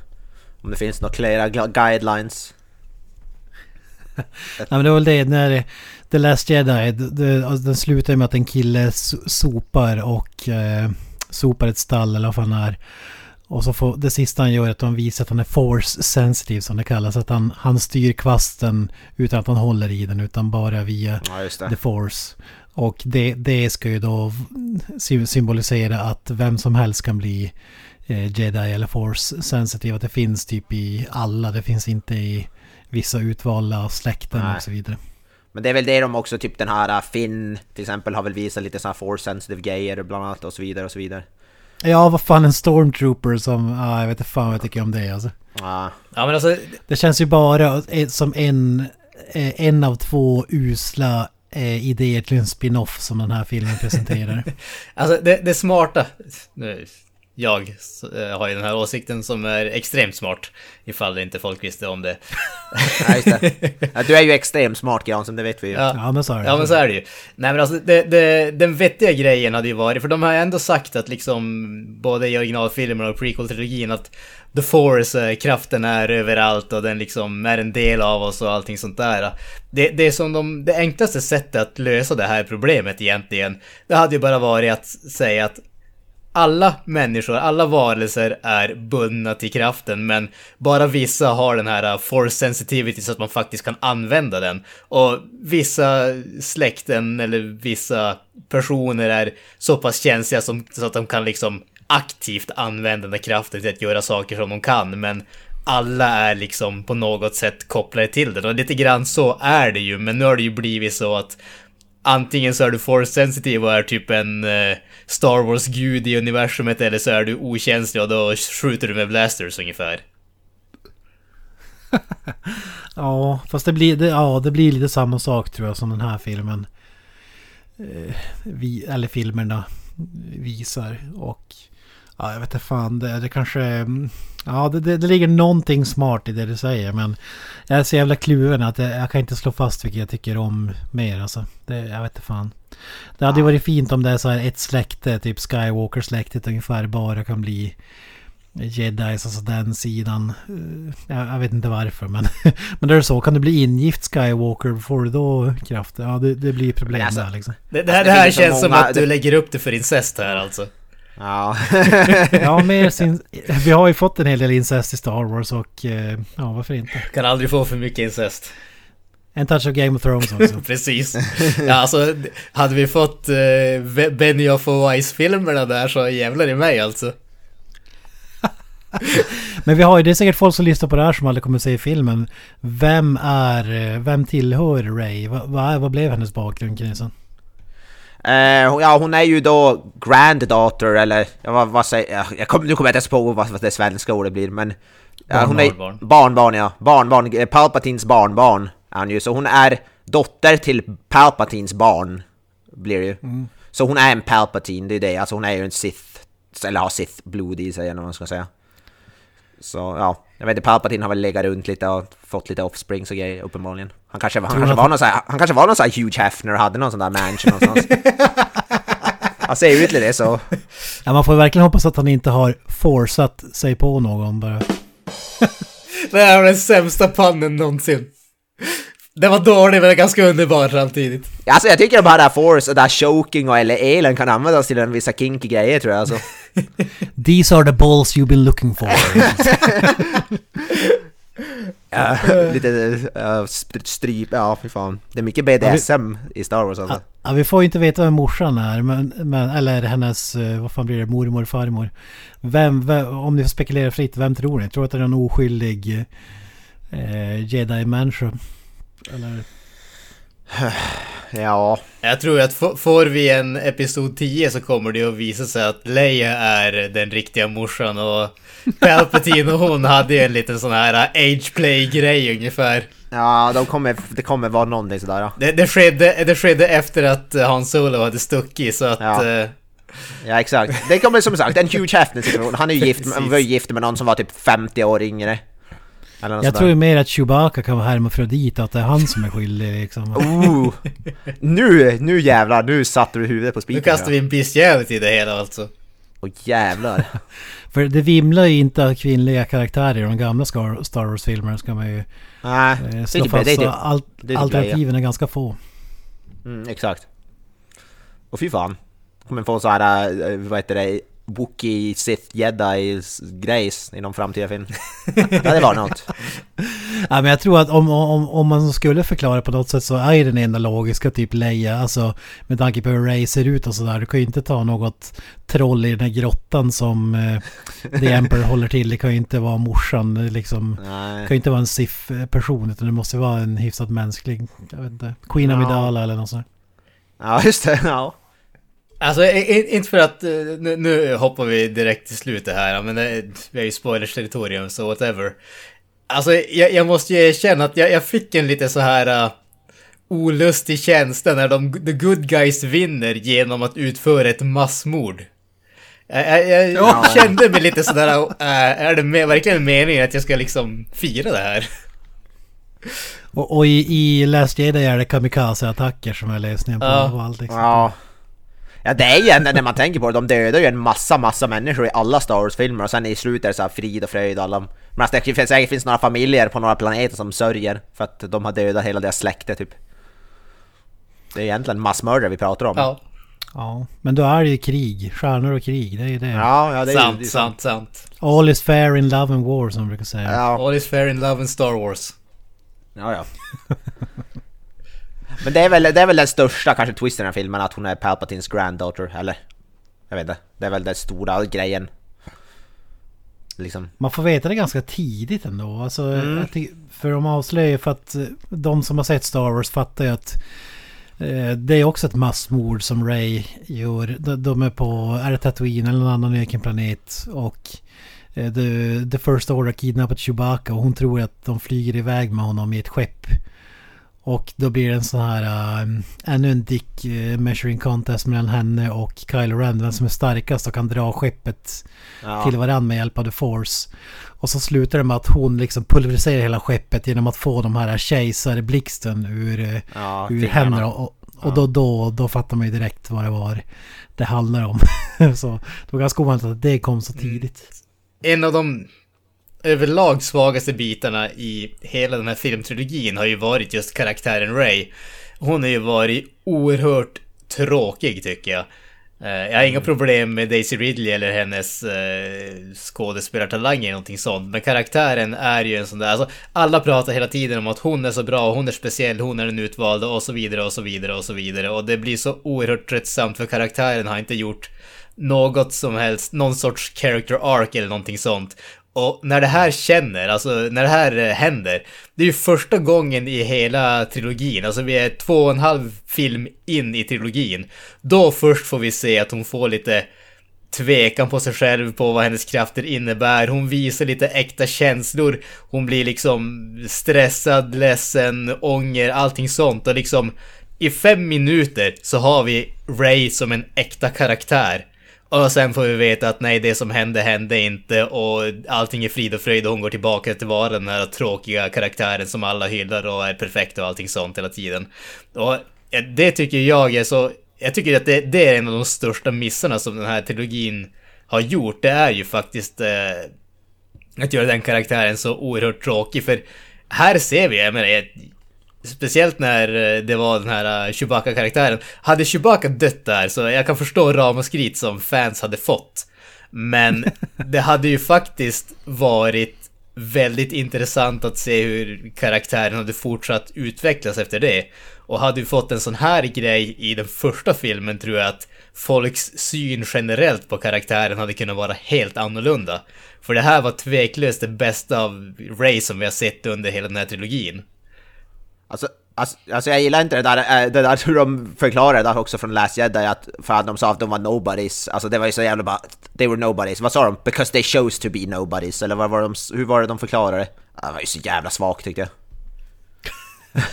Om det finns några klara guidelines. Nej men det var väl det när The Last Jedi, alltså, den slutar med att en kille sopar och eh, sopar ett stall eller vad fan är. Och så får, det sista han gör är att han visar att han är force sensitive som det kallas. Att han, han styr kvasten utan att han håller i den utan bara via ja, the force. Och det, det ska ju då symbolisera att vem som helst kan bli eh, jedi eller force sensitive. Att det finns typ i alla. Det finns inte i vissa utvalda släkten Nej. och så vidare. Men det är väl det de också, typ den här äh, Finn till exempel har väl visat lite sådana force sensitive grejer bland annat och så vidare och så vidare. Ja, vad fan en stormtrooper som, ah, jag vet inte fan vad jag tycker om det alltså. Ja. ja men alltså. Det känns ju bara som en, eh, en av två usla eh, idéer till en spin-off som den här filmen presenterar. alltså det, det smarta, nu jag eh, har ju den här åsikten som är extremt smart. Ifall inte folk visste om det. ja, just det. du är ju extremt smart Jansson, det vet vi ju. Ja, ja men så är det. Ja men så är det ju. Nej men alltså det, det, den vettiga grejen hade ju varit, för de har ändå sagt att liksom både i originalfilmen och prequel-trilogin att The Force, kraften är överallt och den liksom är en del av oss och allting sånt där. Det, det är som de, det enklaste sättet att lösa det här problemet egentligen, det hade ju bara varit att säga att alla människor, alla varelser är bundna till kraften, men bara vissa har den här uh, force sensitivity så att man faktiskt kan använda den. Och vissa släkten eller vissa personer är så pass känsliga som, så att de kan liksom aktivt använda den här kraften till att göra saker som de kan, men alla är liksom på något sätt kopplade till den. Och lite grann så är det ju, men nu har det ju blivit så att antingen så är du force sensitive och är typ en eh, Star Wars-gud i universumet eller så är du okänslig och då skjuter du med blasters ungefär. ja, fast det blir, det, ja, det blir lite samma sak tror jag som den här filmen. Eh, vi, eller filmerna visar. Och ja, jag vet inte fan, det, det kanske... Ja, det, det, det, ligger någonting smart i det du säger men jag är så jävla kluven att jag, jag kan inte slå fast vilket jag tycker om mer alltså. Det, jag vet inte fan. Det hade ju varit fint om det är så här ett släkte, typ Skywalker-släktet ungefär bara kan bli Jedis, alltså den sidan. Eh, jag, jag vet inte varför men... men det är så, kan du bli ingift Skywalker, får du då kraft? Ja, det, det blir problem alltså, där liksom. Det, det här, det här känns som att du lägger upp det för incest här alltså. Ja. ja, mer sin, vi har ju fått en hel del incest i Star Wars och eh, ja, varför inte? Kan aldrig få för mycket incest. En touch of Game of Thrones också. Precis. Ja, alltså, hade vi fått uh, Benioff och Weiss-filmerna där så jävlar i mig alltså. Men vi har ju, det är säkert folk som lyssnar på det här som aldrig kommer att se filmen. Vem är, eh, vem tillhör Ray? Vad, vad, vad blev hennes bakgrund Knisan? Uh, ja, hon är ju då granddaughter eller vad, vad säger jag? jag kom, nu kommer jag inte ens på vad, vad det svenska ordet blir men... Ja, hon är barnbarn ja. Barnbarn, Palpatins barnbarn är hon ju. Så hon är dotter till Palpatins barn. Blir det ju. Mm. Så hon är en Palpatine, det är det. Alltså hon är ju en Sith. Eller har Sith-blod i sig eller vad man ska säga. Så ja, jag vet inte, Palpatine har väl legat runt lite och fått lite offsprings och grejer uppenbarligen. Han kanske, han kanske, var, någon sån här, han kanske var någon sån här Hugh Hefner och hade någon sån där mansion någonstans. han ser ut det så. Ja, man får verkligen hoppas att han inte har forceat sig på någon bara. det här var den sämsta pannen någonsin. Det var dålig men ganska underbar samtidigt. Alltså jag tycker bara det här force och det här choking och eller elen kan användas till en vissa kinky grejer tror jag alltså. These are the balls you've been looking for. ja, lite uh, stryp, ja fy fan. Det är mycket BDSM i Star Wars alltså. Ja, vi får ju inte veta vem morsan är, men, men, eller hennes, uh, vad fan blir det, mormor, farmor. Vem, vem, om ni får spekulera fritt, vem tror ni? Tror att det är en oskyldig uh, jedi-människa? Eller? Ja. Jag tror att får vi en Episod 10 så kommer det att visa sig att Leia är den riktiga morsan och Palpatine och hon hade ju en liten sån här age play grej ungefär. Ja, de kommer, det kommer vara någonting sådär ja. Det, det, skedde, det skedde efter att Han Solo hade stuckit så att... Ja. Uh... Ja exakt. Det kommer som sagt en Hugh Hefner situation. Han är ju gift, med, var gift med någon som var typ 50 år yngre. Jag tror ju mer att Chewbacca kan vara hermafrodit att det är han som är skyldig liksom. Oh, nu, nu jävlar, nu satte du huvudet på spiken. Nu kastar vi en bestiality i det hela alltså. Åh jävlar. För det vimlar ju inte av kvinnliga karaktärer i de gamla Star Wars-filmerna ska man ju Nej, eh, slå fast. Det, det, Al det, alternativen är ganska få. Mm, exakt. Och fy fan. Kommer få så här, eh, vad heter det, Wookie Sith Jedi grejs i någon framtida film. det var något. Ja, men jag tror att om, om, om man skulle förklara på något sätt så är den enda logiska typ Leia. Alltså med tanke på hur Ray ser ut och sådär. Du kan ju inte ta något troll i den här grottan som eh, The Emperor håller till. Det kan ju inte vara morsan liksom. Nej. Det kan ju inte vara en Sith-person utan det måste vara en hyfsat mänsklig, jag vet inte, Queen ja. Amidala eller något sånt. Ja, just det. Ja. Alltså inte för att, eh, nu, nu, hoppar vi direkt till slutet här, men det, vi är ju spoilers territorium så whatever. Alltså jag, jag måste ju erkänna att jag, jag fick en lite så här uh, olustig känsla när de the good guys vinner genom att utföra ett massmord. Jag, jag, jag ja. kände mig lite sådär, uh, är det med, verkligen meningen att jag ska liksom fira det här? Och, och i, i Last Jedi är det kamikaze-attacker som är lösningen på ja. allt liksom. Ja. Ja det är ju när man tänker på det, de dödar ju en massa, massa människor i alla Star Wars-filmer och sen i slutet är det så här frid och fröjd alla. Men alltså, det finns, säkert finns några familjer på några planeter som sörjer för att de har dödat hela deras släkte typ. Det är egentligen massmördare vi pratar om. Ja. Ja, men då är det ju krig. Stjärnor och krig, det är ju det. Ja, ja det är sant, det är sant, sant. All is fair in love and war som man brukar säga. Ja. All is fair in love and Star Wars. Ja, ja. Men det är, väl, det är väl den största kanske twisten i den här filmen, att hon är Palpatines granddaughter, eller? Jag vet inte. Det är väl den stora grejen. Liksom. Man får veta det ganska tidigt ändå. Alltså, mm. för de avslöjar för att eh, de som har sett Star Wars fattar ju att eh, det är också ett massmord som Ray gör. De, de är på, är det Tatooine eller någon annan egen planet och eh, the, the First Order kidnappat Chewbacca och hon tror att de flyger iväg med honom i ett skepp. Och då blir det en sån här uh, ännu en dick uh, measuring contest mellan henne och Kylo Ren. Vem som är starkast och kan dra skeppet ja. till varandra med hjälp av The Force. Och så slutar det med att hon liksom pulveriserar hela skeppet genom att få de här kejsarblixten ur, uh, ja, ur händerna. Och, och ja. då, då, då fattar man ju direkt vad det var det handlar om. så det var ganska ovanligt att det kom så tidigt. En av de överlag svagaste bitarna i hela den här filmtrilogin har ju varit just karaktären Ray. Hon har ju varit oerhört tråkig tycker jag. Eh, jag har inga mm. problem med Daisy Ridley eller hennes eh, skådespelartalang eller någonting sånt. Men karaktären är ju en sån där, alltså alla pratar hela tiden om att hon är så bra, hon är speciell, hon är den utvalda och så vidare och så vidare och så vidare. Och det blir så oerhört tröttsamt för karaktären har inte gjort något som helst, någon sorts character arc eller någonting sånt. Och när det här känner, alltså när det här eh, händer, det är ju första gången i hela trilogin, alltså vi är två och en halv film in i trilogin. Då först får vi se att hon får lite tvekan på sig själv på vad hennes krafter innebär. Hon visar lite äkta känslor. Hon blir liksom stressad, ledsen, ånger, allting sånt. Och liksom i fem minuter så har vi Ray som en äkta karaktär. Och sen får vi veta att nej, det som hände hände inte och allting är frid och fröjd och hon går tillbaka till att vara den här tråkiga karaktären som alla hyllar och är perfekt och allting sånt hela tiden. Och det tycker jag är så... Jag tycker att det, det är en av de största missarna som den här trilogin har gjort. Det är ju faktiskt eh, att göra den karaktären så oerhört tråkig. För här ser vi, jag menar, Speciellt när eh, det var den här eh, Chewbacca-karaktären. Hade Chewbacca dött där så jag kan förstå ramaskrit som fans hade fått. Men det hade ju faktiskt varit väldigt intressant att se hur karaktären hade fortsatt utvecklas efter det. Och hade vi fått en sån här grej i den första filmen tror jag att folks syn generellt på karaktären hade kunnat vara helt annorlunda. För det här var tveklöst det bästa av Ray som vi har sett under hela den här trilogin. Alltså, Alltså, alltså, jag gillar inte det där, eh, det där hur de förklarade det också från Last Jedi att för att de sa att de var nobodies, alltså det var ju så jävla bara They were nobodies, vad sa de? Because they chose to be nobodies, eller vad var de, hur var det de förklarade? Ah, det var ju så jävla svagt tyckte jag.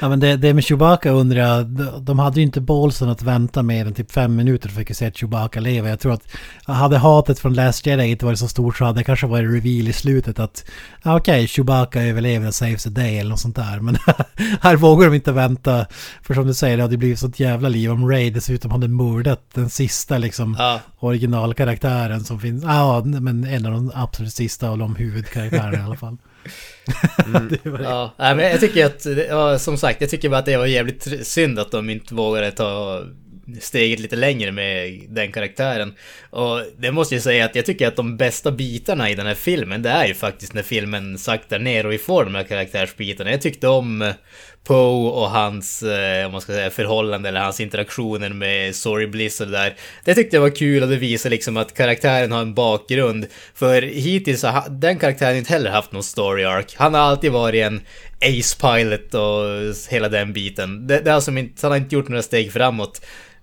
Ja men det, det med Chewbacca undrar jag, de hade ju inte bålsen att vänta mer än typ fem minuter för att se att Chewbacca lever. Jag tror att hade hatet från Last Jedi inte varit så stort så hade det kanske varit reveal i slutet att ja, okej, okay, Chewbacca överlever och saves the day eller något sånt där. Men här vågar de inte vänta. För som du säger, det hade blivit sånt jävla liv om Ray dessutom hade mördat den sista liksom ja. originalkaraktären som finns. Ja, men en av de absolut sista av de huvudkaraktärerna i alla fall. Mm. det det. Ja, men jag tycker att, ja, som sagt, jag tycker bara att det var jävligt synd att de inte vågade ta steget lite längre med den karaktären. Och det måste jag säga att jag tycker att de bästa bitarna i den här filmen, det är ju faktiskt när filmen saktar ner och i form med karaktärsbitarna. Jag tyckte om Poe och hans, eh, om man ska säga, förhållande eller hans interaktioner med Sorry Bliss och det där. Det tyckte jag var kul och det visar liksom att karaktären har en bakgrund. För hittills har den karaktären inte heller haft någon story arc. Han har alltid varit en Ace Pilot och hela den biten. Det, det är alltså inte, han har inte gjort några steg framåt.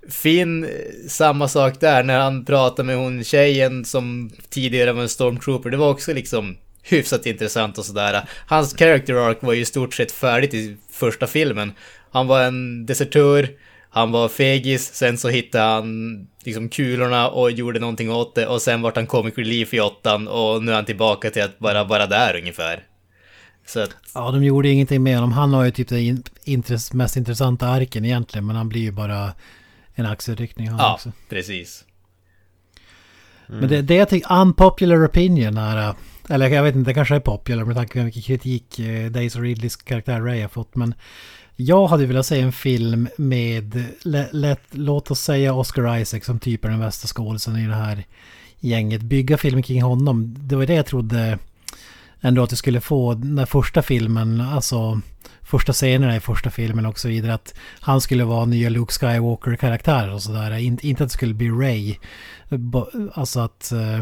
Finn, eh, samma sak där när han pratar med hon tjejen som tidigare var en stormtrooper. Det var också liksom hyfsat intressant och sådär. Hans character arc var ju i stort sett färdigt i första filmen. Han var en desertör, han var fegis, sen så hittade han liksom kulorna och gjorde någonting åt det och sen vart han comic relief i åttan och nu är han tillbaka till att bara vara där ungefär. Så att... Ja, de gjorde ingenting med honom. Han har ju typ den intress mest intressanta arken egentligen, men han blir ju bara en axelryckning han ja, också. precis. Mm. Men det, det jag tycker, unpopular opinion är eller jag vet inte, det kanske är popular med tanke på hur mycket kritik eh, Days of Ridleys karaktär Ray har fått. Men jag hade velat se en film med, let, låt oss säga Oscar Isaac som typ är den bästa skådisen i det här gänget. Bygga filmen kring honom. Det var det jag trodde ändå att du skulle få när första filmen, alltså första scenerna i första filmen och så vidare. Att han skulle vara nya Luke Skywalker-karaktärer och sådär. In, inte att det skulle bli Ray. Alltså att... Eh,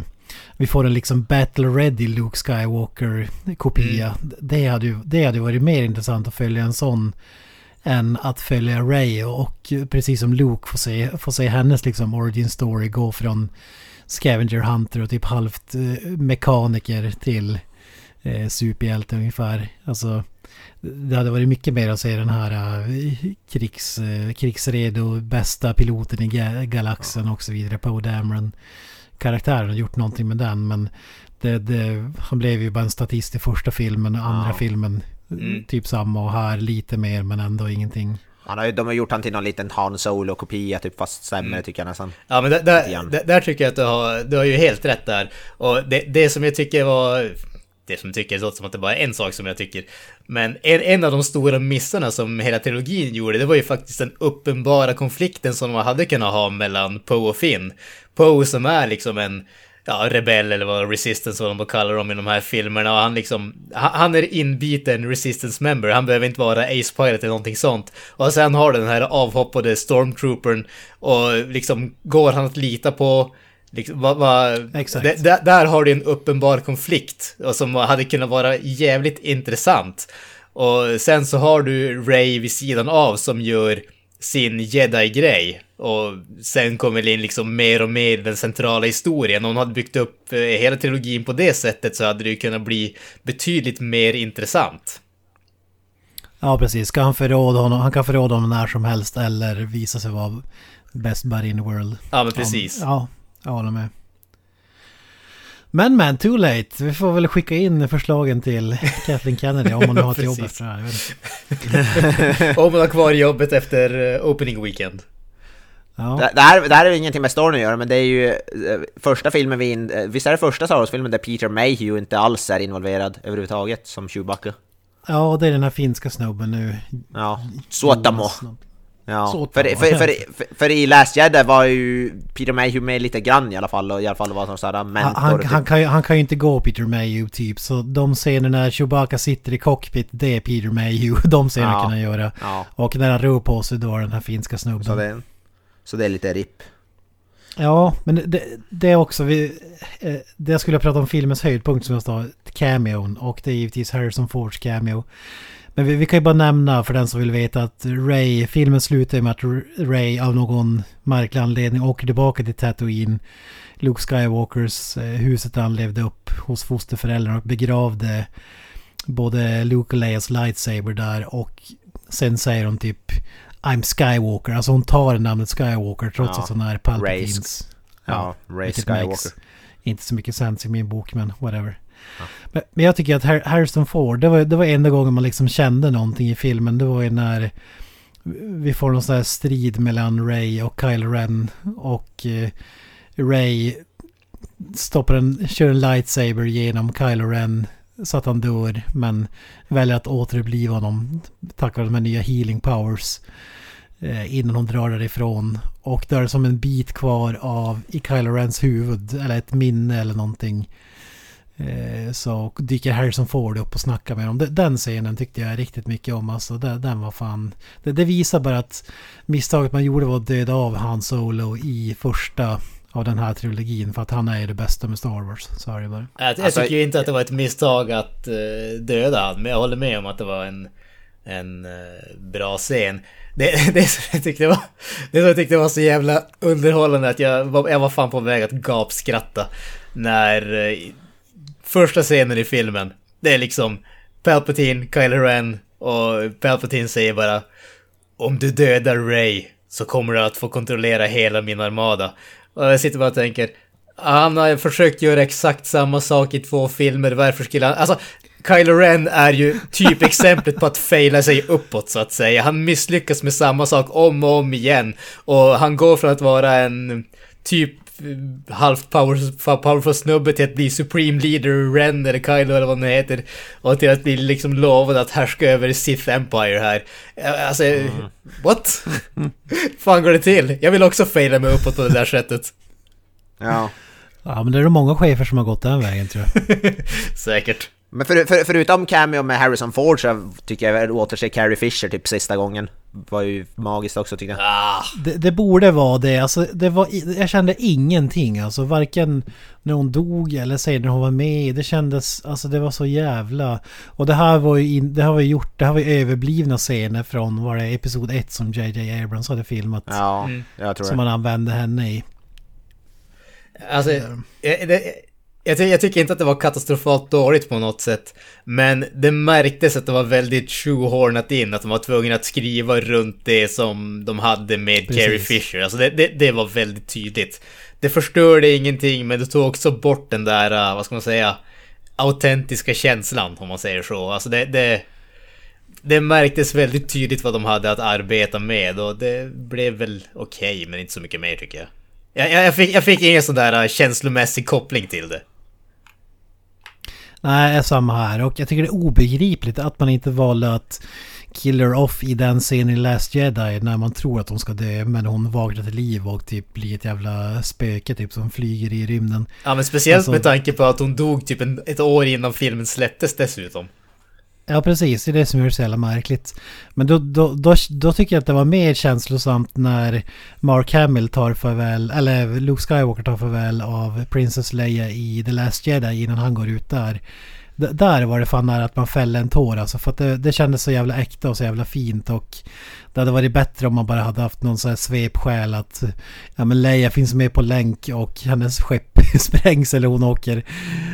vi får en liksom battle ready Luke Skywalker-kopia. Mm. Det, hade ju, det hade varit mer intressant att följa en sån än att följa Ray och precis som Luke får se, får se hennes liksom origin story gå från Scavenger Hunter och typ halvt eh, mekaniker till eh, superhjälte ungefär. Alltså det hade varit mycket mer att se den här uh, krigs, uh, krigsredo, bästa piloten i galaxen och så vidare, Poe Dameron karaktären och gjort någonting med den. Men det, det, han blev ju bara en statist i första filmen och andra ja. filmen mm. typ samma och här lite mer men ändå ingenting. Han har, de har gjort han till någon liten Han Solo-kopia, typ fast sämre mm. tycker jag nästan. Ja men där, där, där, tycker jag att du har, du har ju helt rätt där. Och det, det som jag tycker var det som tycker, det låter som att det bara är en sak som jag tycker. Men en, en av de stora missarna som hela trilogin gjorde, det var ju faktiskt den uppenbara konflikten som man hade kunnat ha mellan Poe och Finn. Poe som är liksom en ja, rebell eller vad resistance vad de kallar dem i de här filmerna och han liksom, han är inbiten resistance member, han behöver inte vara ace pilot eller någonting sånt. Och sen har du den här avhoppade stormtroopern och liksom går han att lita på Liksom, va, va, Exakt. Där har du en uppenbar konflikt och som hade kunnat vara jävligt intressant. Och sen så har du Ray vid sidan av som gör sin jedi-grej. Och sen kommer det in liksom mer och mer den centrala historien. Om hon hade byggt upp eh, hela trilogin på det sättet så hade det ju kunnat bli betydligt mer intressant. Ja, precis. Ska han förråda honom? Han kan förråda honom när som helst eller visa sig vara best buddy in the world. Ja, men precis. Ja, jag håller med. Men men, too late. Vi får väl skicka in förslagen till Kathleen Kennedy om hon har ett jobb efter det här. om hon har kvar jobbet efter eh, opening weekend. Ja. Det, här, det här är ingenting med storyn att göra, men det är ju eh, första filmen vi in, eh, Visst är det första Star Wars-filmen där Peter Mayhew inte alls är involverad överhuvudtaget som Chewbacca? Ja, det är den här finska snubben nu. Ja, Suotamo. Ja, för, för, för, för, i Last Jedi var ju Peter Mayhew med lite grann i alla fall och i alla fall var som sådär mentor. Han, han, kan ju, han kan ju inte gå Peter Mayhew typ, så de scener när Chewbacca sitter i cockpit, det är Peter Mayhew. De scenerna ja, kan han göra. Och när han rör på sig då är den här finska snubben. Så det, så det är lite RIP. Ja, men det, det är också... Vi, eh, det jag skulle prata om filmens höjdpunkt som jag sa, cameon. Och det är givetvis Harrison Fords cameo. Men vi, vi, kan ju bara nämna för den som vill veta att Ray, filmen slutar med att Ray av någon märklig anledning åker tillbaka till Tatooine. Luke Skywalkers eh, huset där han levde upp hos fosterföräldrarna och begravde både Luke och Leias lightsaber där och sen säger hon typ I'm Skywalker. Alltså hon tar namnet Skywalker trots ja, att hon är Palpatines. Ja, ja Ray Skywalker. Inte så mycket sens i min bok men whatever. Ja. Men, men, jag tycker att Harrison Ford, det var, det var enda gången man liksom kände någonting i filmen. Det var ju när vi får någon sån här strid mellan Ray och Kyle Ren. Och eh, Ray stoppar en, kör en lightsaber genom Kylo Ren så att han dör. Men väljer att återuppliva honom tack vare de här nya healing powers. Eh, innan hon drar därifrån. Och då är det som en bit kvar av i Kylo Rens huvud. Eller ett minne eller någonting. Eh, så dyker Harrison Ford upp och snackar med dem. Den scenen tyckte jag riktigt mycket om. Alltså, den, den var fan... Det, det, visar bara att misstaget man gjorde var att döda av Han Solo i första av den här trilogin. För att han är det bästa med Star Wars. Så är det bara. Jag, jag alltså, tycker inte att det var ett misstag att uh, döda han. Men jag håller med om att det var en, en uh, bra scen. Det, det, som jag tyckte var, det som jag tyckte var så jävla underhållande att jag, jag var fan på väg att gapskratta. När första scenen i filmen, det är liksom Palpatine, Kylo Ren och Palpatine säger bara Om du dödar Ray så kommer du att få kontrollera hela min armada. Och jag sitter bara och tänker han har försökt göra exakt samma sak i två filmer, varför skulle han... Alltså, Kylo Ren är ju typ exemplet på att faila sig uppåt så att säga. Han misslyckas med samma sak om och om igen. Och han går från att vara en typ halvt power, powerful snubbe till att bli Supreme Leader Ren eller Kylo eller vad det heter. Och till att bli liksom lovad att härska över Sith Empire här. Alltså, mm. what? fan går det till? Jag vill också faila mig uppåt på det där sättet. Ja. Ja men det är det många chefer som har gått den vägen tror jag. Säkert. Men för, för, förutom cameo med Harrison Ford så tycker jag återse Carrie Fisher typ sista gången. Var ju magiskt också tycker jag. Ah. Det, det, borde vara det. Alltså, det var, jag kände ingenting. Alltså varken när hon dog eller säg när hon var med. Det kändes, alltså det var så jävla... Och det här var ju, in, det har vi gjort, det här var ju överblivna scener från, var det Episod 1 som JJ Abrams hade filmat. Ja, mm. jag tror Som man använde henne i. Alltså, det, jag, jag, tycker inte att det var katastrofalt dåligt på något sätt. Men det märktes att det var väldigt shoehornat in, att de var tvungna att skriva runt det som de hade med Precis. Carrie Fisher. Alltså det, det, det, var väldigt tydligt. Det förstörde ingenting, men det tog också bort den där, uh, vad ska man säga, autentiska känslan, om man säger så. Alltså det, det, det märktes väldigt tydligt vad de hade att arbeta med och det blev väl okej, okay, men inte så mycket mer tycker jag. Jag, jag, fick, jag fick ingen sån där uh, känslomässig koppling till det. Nej, samma här. Och jag tycker det är obegripligt att man inte valde att killer off i den scenen i Last Jedi när man tror att hon ska dö men hon vaknar till liv och typ blir ett jävla spöke typ som flyger i rymden. Ja men speciellt alltså, med tanke på att hon dog typ en, ett år innan filmen släpptes dessutom. Ja precis, det är det som gör det så jävla märkligt. Men då, då, då, då, tycker jag att det var mer känslosamt när Mark Hamill tar farväl, eller Luke Skywalker tar farväl av Princess Leia i The Last Jedi innan han går ut där där var det fan nära att man fällde en tår alltså. För att det, det kändes så jävla äkta och så jävla fint. Och det hade varit bättre om man bara hade haft någon sån här svepskäl att ja men Leia finns med på länk och hennes skepp sprängs eller hon åker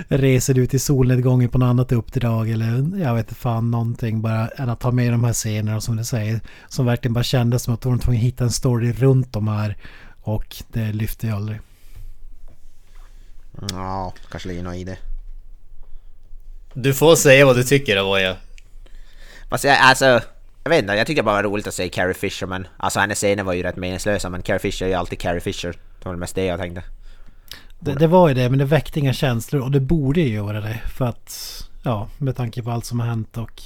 reser ut i solnedgången på något annat uppdrag eller jag vet inte fan någonting bara än att ha med de här scenerna som du säger som verkligen bara kändes som att de var tvungna att hitta en story runt de här och det lyfte jag aldrig. Ja, kanske ligger något i det. Du får säga vad du tycker Avoya. Jag, alltså, jag vet inte, jag tycker bara det var roligt att se Carrie Fisher men alltså hennes scener var ju rätt meningslösa men Carrie Fisher är ju alltid Carrie Fisher. Det var mest det jag tänkte. Det, det, var ju det men det väckte inga känslor och det borde ju göra det för att ja med tanke på allt som har hänt och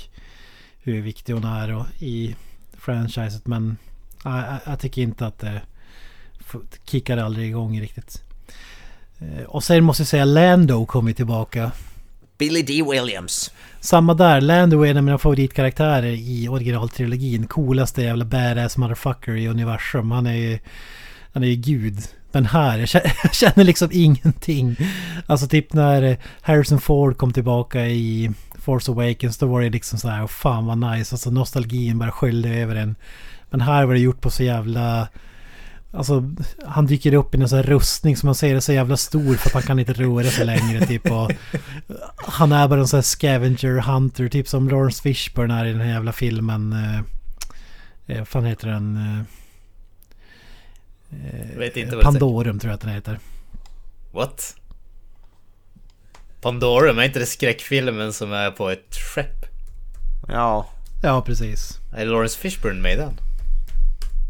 hur viktig hon är och i franchiset men jag, jag tycker inte att det kickade aldrig igång riktigt. Eh, och sen måste jag säga Lando kommer tillbaka Billy D. Williams. Samma där, Lando är en av mina favoritkaraktärer i originaltrilogin. Coolaste jävla badass motherfucker i universum. Han är ju... Han är ju gud. Men här, jag känner liksom ingenting. Alltså typ när Harrison Ford kom tillbaka i Force Awakens då var det liksom så här, oh, fan vad nice. Alltså nostalgin bara sköljde över en. Men här var det gjort på så jävla... Alltså han dyker upp i en sån här rustning som man säger är så jävla stor för att han kan inte röra sig längre typ. Och han är bara en sån här scavenger hunter typ som Lawrence Fishburne är i den här jävla filmen. Eh, eh vad fan heter den? Eh, vet inte vad Pandorum tror jag att den heter. What? Pandorum, är inte det skräckfilmen som är på ett skepp? Ja. Ja, precis. Är Lawrence Fishburne med i den?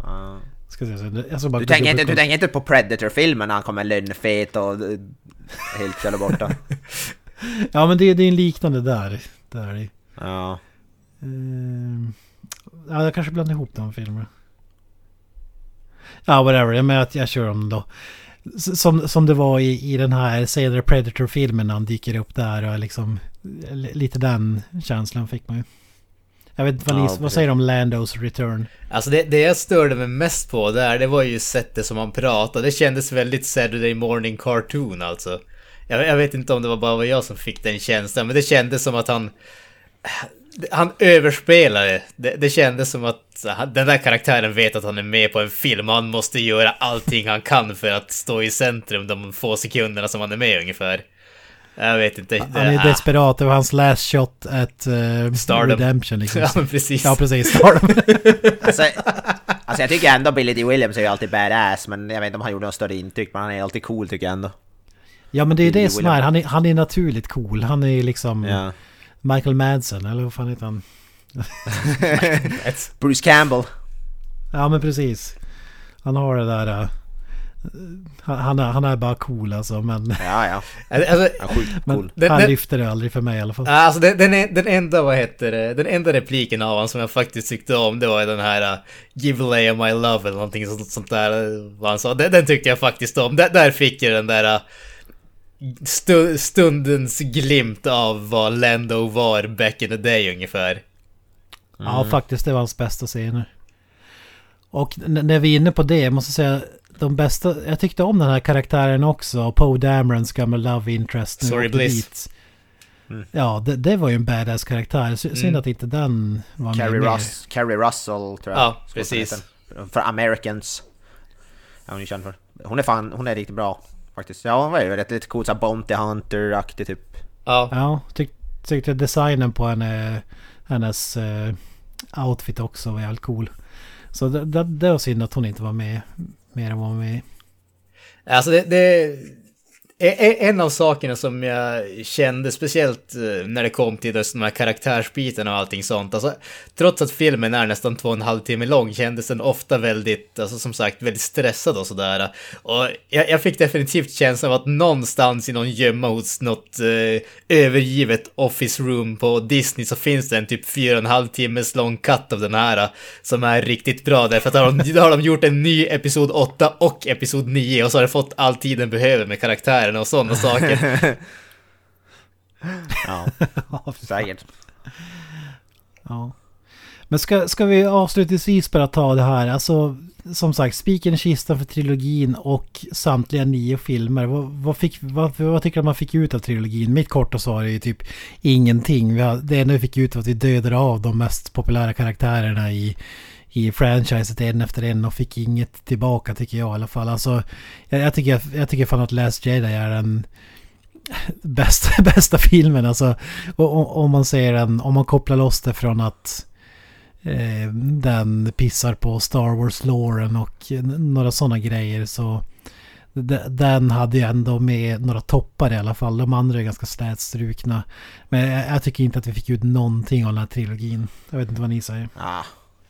Uh. Ska jag ska bara du, tänker inte, du tänker inte på Predator-filmen när han kommer lönnfet och helt jävla borta? ja, men det, det är en liknande där. där. Ja. Uh, ja, jag kanske blandar ihop de filmerna. Ja, whatever. Jag, jag, jag kör dem då. Som, som det var i, i den här senare Predator-filmen när han dyker upp där och liksom... Lite den känslan fick man ju. Jag vet inte vad, ja, vad säger du om Landos return? Alltså det, det jag störde mig mest på där, det var ju sättet som han pratade. Det kändes väldigt Saturday morning cartoon alltså. Jag, jag vet inte om det var bara jag som fick den känslan, men det kändes som att han han överspelade. Det, det kändes som att den där karaktären vet att han är med på en film och han måste göra allting han kan för att stå i centrum de få sekunderna som han är med ungefär. Jag vet inte. Han är desperat. Det var hans last shot at uh, Stardom. Redemption liksom. Ja, precis. Ja, precis. Stardom. alltså, alltså, jag tycker ändå Billy D. Williams är ju alltid badass, men jag vet inte om han gjorde något större intryck, men han är alltid cool tycker jag ändå. Ja, men det är det som är. Han, är. han är naturligt cool. Han är liksom... Ja. Michael Madsen, eller vad fan heter han? Bruce Campbell. Ja men precis. Han har det där... Uh, han, är, han är bara cool alltså men... Ja ja. Alltså, ja cool. Men den, han den, lyfter det aldrig för mig i alla fall. Alltså den, den, den enda, vad heter det, den enda repliken av honom som jag faktiskt tyckte om det var den här uh, Give away my love eller någonting sånt, sånt där. Vad han sa. Den, den tyckte jag faktiskt om. Där, där fick jag den där... Uh, stundens glimt av vad Lando var back in the day ungefär. Mm. Ja, faktiskt. Det var hans bästa scener. Och när vi är inne på det, jag måste säga de bästa... Jag tyckte om den här karaktären också. Poe Damerons gamla love interest. Sorry Bliss. Mm. Ja, det, det, var ju en badass karaktär. Synd mm. att inte den var Carrie med. Russ, Carrie Russell tror jag. Ja, precis. För Americans. Ja, hon är känd för. Hon är fan, hon är riktigt bra. Faktiskt. Ja, hon var ju rätt lite coolt såhär Bounty Hunter-aktig typ. Ja. Ja, tyck, tyckte designen på henne, hennes uh, outfit också var jävligt cool. Så det, det, det var synd att hon inte var med mer än vad vi... Alltså det, det, E-, e-, en av sakerna som jag kände, speciellt eh, när det kom till just de här karaktärsbitarna och allting sånt, alltså trots att filmen är nästan två och en halv timme lång kändes den ofta väldigt, alltså som sagt, väldigt stressad och sådär. Och jag, jag fick definitivt känslan av att någonstans i någon gömma hos något eh, övergivet office room på Disney så finns det en typ fyra och en halv timmes lång cut av den här som är riktigt bra därför att då har de, då har de gjort en ny episod 8 och episod 9 och så har det fått all tid den behöver med karaktärer karaktären och sådana saker. ja, säkert. Ja. Men ska, ska vi avslutningsvis bara ta det här, alltså som sagt, spiken i kistan för trilogin och samtliga nio filmer. Vad, vad, fick, vad, vad tycker du man fick ut av trilogin? Mitt korta svar är ju typ ingenting. Vi har, det enda vi fick ut var att vi dödade av de mest populära karaktärerna i, i franchiset en efter en och fick inget tillbaka tycker jag i alla fall. Alltså, jag, jag tycker, jag tycker fan att Last Jedi är den bästa, bästa filmen. Alltså, om man ser den, om man kopplar loss det från att eh, den pissar på Star Wars-låren och några sådana grejer så den hade ju ändå med några toppar i alla fall. De andra är ganska slätstrukna. Men jag, tycker inte att vi fick ut någonting av den här trilogin. Jag vet inte vad ni säger. Ah,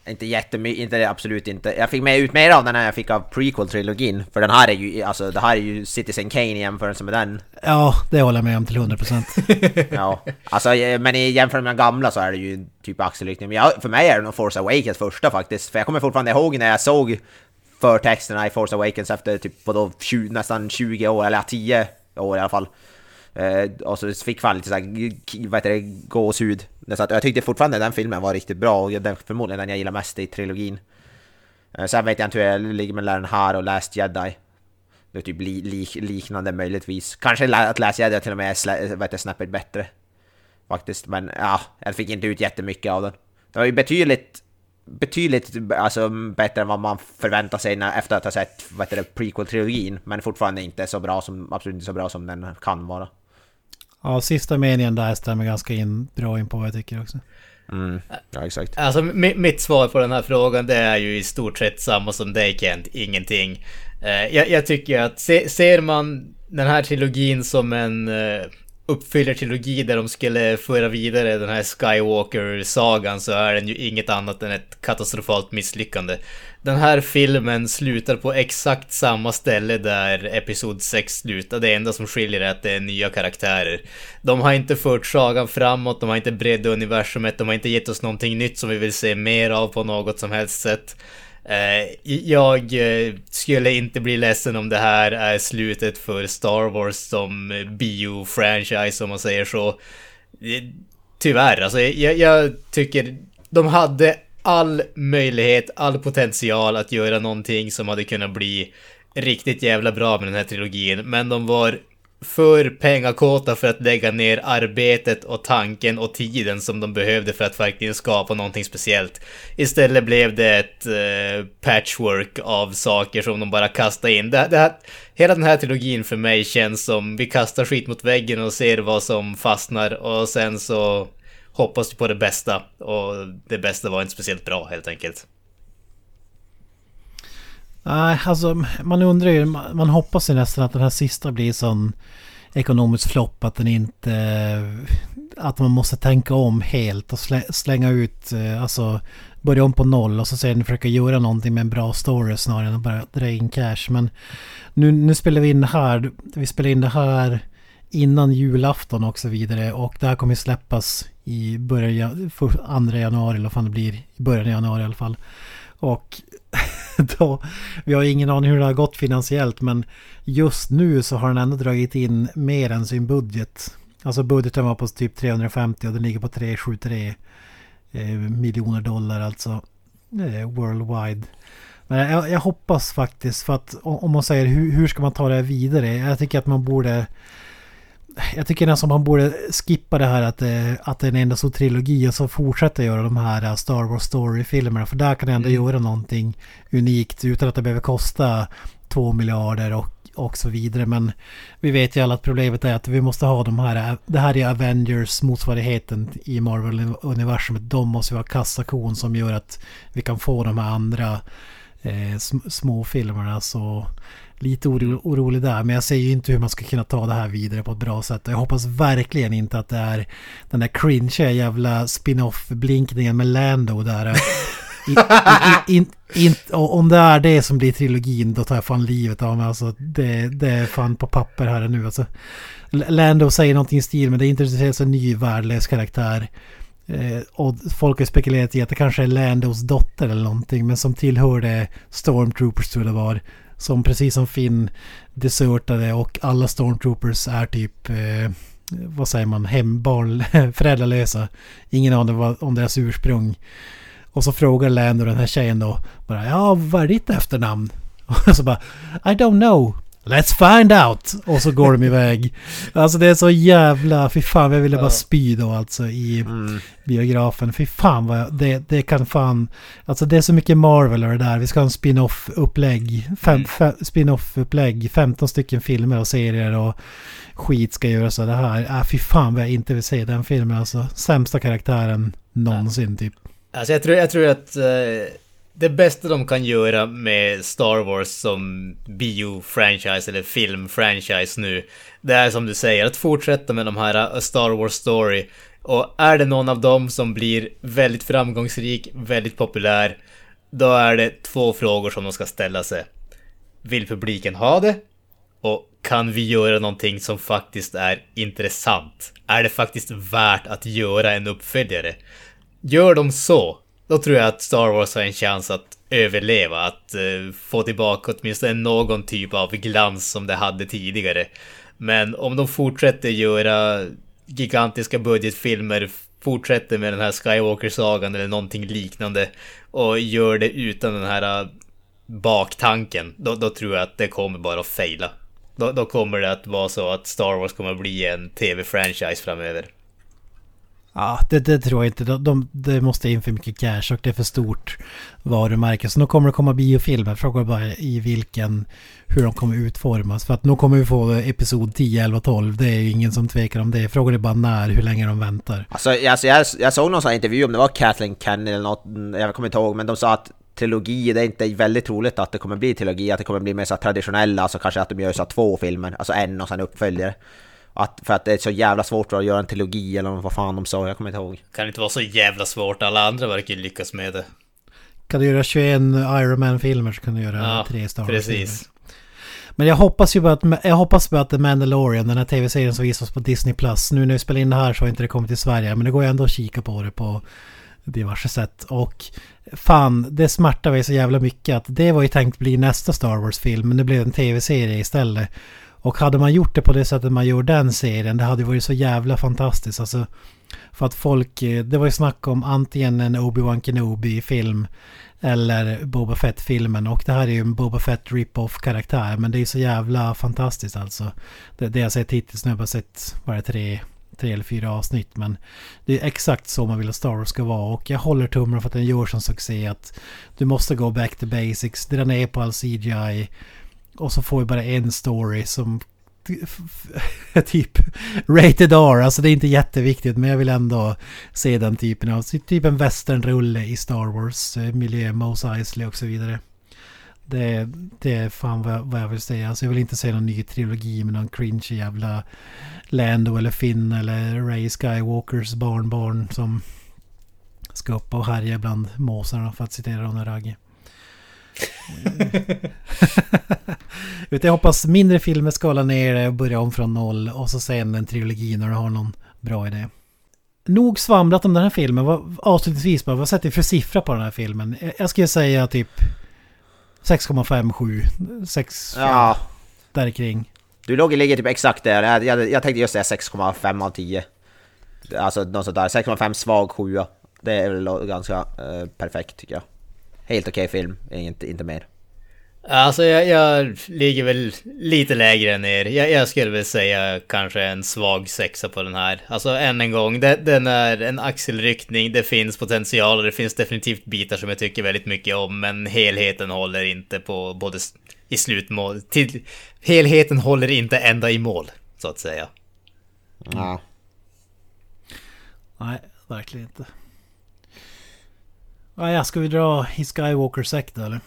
inte jättemycket, inte absolut inte. Jag fick med ut mer av den än jag fick av prequel-trilogin. För den här är ju, alltså det här är ju Citizen Kane i jämförelse med den. Ja, det håller jag med om till 100%. ja, alltså men i jämförelse med den gamla så är det ju typ axelryckning. Men jag, för mig är det nog Force Awakens första faktiskt. För jag kommer fortfarande ihåg när jag såg förtexterna i Force Awakens efter typ vadå, 20, nästan 20 år, eller 10 år i alla fall. Eh, och så fick man lite såhär, vad heter det, gåshud. Så att jag tyckte fortfarande den filmen var riktigt bra och den, förmodligen den jag gillar mest i trilogin. Eh, sen vet jag inte hur jag ligger mellan den här och Last Jedi. Det är typ li, li, liknande möjligtvis. Kanske att Last Jedi till och med är snäppet bättre. faktiskt. Men ja, jag fick inte ut jättemycket av den. Det var ju betydligt, betydligt alltså, bättre än vad man förväntar sig när, efter att ha sett prequel-trilogin. Men fortfarande inte så bra som, absolut inte så bra som den kan vara. Ja, sista meningen där stämmer ganska in, bra in på vad jag tycker också. Mm, ja, exakt. Alltså mitt svar på den här frågan det är ju i stort sett samma som dig Kent, ingenting. Uh, jag, jag, tycker att se, ser man den här trilogin som en uppfyllertrilogi där de skulle föra vidare den här Skywalker-sagan så är den ju inget annat än ett katastrofalt misslyckande. Den här filmen slutar på exakt samma ställe där Episod 6 slutar. Det enda som skiljer är att det är nya karaktärer. De har inte fört sagan framåt, de har inte breddat universumet, de har inte gett oss någonting nytt som vi vill se mer av på något som helst sätt. Eh, jag eh, skulle inte bli ledsen om det här är slutet för Star Wars som bio-franchise om man säger så. Tyvärr, alltså jag, jag tycker de hade all möjlighet, all potential att göra någonting som hade kunnat bli riktigt jävla bra med den här trilogin. Men de var för pengakåta för att lägga ner arbetet och tanken och tiden som de behövde för att verkligen skapa någonting speciellt. Istället blev det ett eh, patchwork av saker som de bara kastade in. Det, det här, hela den här trilogin för mig känns som vi kastar skit mot väggen och ser vad som fastnar och sen så hoppas vi på det bästa. Och det bästa var inte speciellt bra helt enkelt. Nej, alltså man undrar ju, man hoppas ju nästan att den här sista blir sån ekonomisk flopp att den inte... Att man måste tänka om helt och slänga ut, eh, alltså börja om på noll och så sen försöka göra någonting med en bra story snarare än att bara dra in cash. Men nu, nu spelar vi in det här, vi spelar in det här innan julafton och så vidare och det här kommer släppas i början, andra januari eller vad fan det blir, i början av januari i alla fall. Och då, vi har ingen aning hur det har gått finansiellt men just nu så har den ändå dragit in mer än sin budget. Alltså budgeten var på typ 350 och den ligger på 373 eh, miljoner dollar alltså eh, worldwide. Men jag, jag, hoppas faktiskt för att om man säger hur, hur ska man ta det här vidare? Jag tycker att man borde jag tycker nästan man borde skippa det här att, det, att det är en enda stor trilogi och så fortsätta göra de här Star Wars Story-filmerna. För där kan det ändå mm. göra någonting unikt utan att det behöver kosta två miljarder och, och så vidare. Men vi vet ju alla att problemet är att vi måste ha de här, det här är Avengers motsvarigheten i Marvel-universumet. De måste vara kassakon som gör att vi kan få de här andra eh, små filmerna. Så lite oro, orolig där. Men jag ser ju inte hur man ska kunna ta det här vidare på ett bra sätt. Jag hoppas verkligen inte att det är den där cringe jävla spin-off-blinkningen med Lando där. I, i, in, in, om det är det som blir trilogin då tar jag fan livet av mig. Alltså, det, det är fan på papper här nu. Alltså, Lando säger någonting i stil men det är inte en ny värdelös karaktär. Eh, och folk har spekulerat i att det kanske är Landos dotter eller någonting men som tillhörde Stormtroopers tror jag det var. Som precis som Finn desertade och alla Stormtroopers är typ eh, vad säger man, hembarn, föräldralösa. Ingen aning om deras ursprung. Och så frågar Lando den här tjejen då bara ja vad är ditt efternamn? Och så bara I don't know. Let's find out! Och så går de iväg. Alltså det är så jävla... Fy fan, jag ville bara spy då alltså i mm. biografen. Fy fan vad jag, det, det kan fan... Alltså det är så mycket Marvel och det där. Vi ska ha en spin-off-upplägg. Fem, mm. spin-off-upplägg. 15 stycken filmer och serier och skit ska göras av det här. Äh, fy fan vad jag inte vill se den filmen alltså. Sämsta karaktären någonsin typ. Alltså jag tror, jag tror att... Uh det bästa de kan göra med Star Wars som bio-franchise eller film-franchise nu, det är som du säger, att fortsätta med de här A Star Wars Story. Och är det någon av dem som blir väldigt framgångsrik, väldigt populär, då är det två frågor som de ska ställa sig. Vill publiken ha det? Och kan vi göra någonting som faktiskt är intressant? Är det faktiskt värt att göra en uppföljare? Gör de så, då tror jag att Star Wars har en chans att överleva, att eh, få tillbaka åtminstone någon typ av glans som det hade tidigare. Men om de fortsätter göra gigantiska budgetfilmer, fortsätter med den här Skywalker-sagan eller någonting liknande och gör det utan den här eh, baktanken, då, då, tror jag att det kommer bara att fejla. Då, då kommer det att vara så att Star Wars kommer att bli en tv-franchise framöver. Ja, det, det tror jag inte. De, de, det måste in för mycket cash och det är för stort varumärke. Så nu kommer det komma biofilmer. Frågan bara i vilken, hur de kommer utformas. För att nu kommer vi få episod 10, 11, 12. Det är ju ingen som tvekar om det. Frågan är bara när, hur länge de väntar. Alltså, alltså jag, jag såg någon sån intervju om det var Kathleen Kennedy eller något, jag kommer inte ihåg, men de sa att trilogi, det är inte väldigt troligt att det kommer bli trilogi, att det kommer bli mer så traditionella, alltså kanske att de gör så två filmer, alltså en och sen uppföljare. Att, för att det är så jävla svårt att göra en trilogi eller vad fan de sa, jag kommer inte ihåg. Kan inte vara så jävla svårt, alla andra verkar ju lyckas med det. Kan du göra 21 Iron Man-filmer så kan du göra ja, tre Star Wars-filmer. Men jag hoppas ju på att, jag hoppas på att The Mandalorian, den här tv-serien som visas på Disney Plus, nu när vi spelar in det här så har inte det kommit till Sverige, men det går ju ändå att kika på det på diverse sätt. Och fan, det smärtar mig så jävla mycket att det var ju tänkt bli nästa Star Wars-film, men det blev en tv-serie istället. Och hade man gjort det på det sättet man gjorde den serien, det hade varit så jävla fantastiskt. Alltså, för att folk, eh, det var ju snack om antingen en Obi-Wan Kenobi-film eller Boba Fett-filmen. Och det här är ju en Boba Fett rip-off karaktär. Men det är så jävla fantastiskt alltså. Det, det jag sett hittills nu, jag har bara sett bara tre, tre eller fyra avsnitt. Men det är exakt så man vill att Star Wars ska vara. Och jag håller tummen för att den gör som succé. Att du måste gå back to basics. Dra ner på all CGI. Och så får vi bara en story som typ rated R. Alltså det är inte jätteviktigt men jag vill ändå se den typen av, typ en westernrulle i Star Wars eh, miljö, Mos Eisley och så vidare. Det, det är fan vad jag, vad jag vill säga. Alltså jag vill inte se någon ny trilogi med någon cringe jävla Lando eller Finn eller Ray Skywalkers barnbarn som ska upp och härja bland måsarna för att citera Ronny Ragge. jag hoppas mindre filmer skalar ner och börja om från noll och så sen en trilogi när du har någon bra idé. Nog svamlat om den här filmen. Vad, avslutningsvis bara, vad sätter du för siffra på den här filmen? Jag skulle säga typ 6,57. 6... Ja. Där kring. Du låg, ligger typ exakt där. Jag, jag, jag tänkte just säga 6,5 av 10. Alltså något sånt där. 6,5 svag 7. Det är väl ganska uh, perfekt tycker jag helt okej okay film, inte, inte mer. Alltså jag, jag, ligger väl lite lägre än er. Jag, jag, skulle väl säga kanske en svag sexa på den här. Alltså än en gång, det, den är en axelryckning, det finns potential och det finns definitivt bitar som jag tycker väldigt mycket om. Men helheten håller inte på både i slutmål, till, helheten håller inte ända i mål, så att säga. Ja. Nej, verkligen inte. Ah, ja, ska vi dra i Skywalker-sekt eller?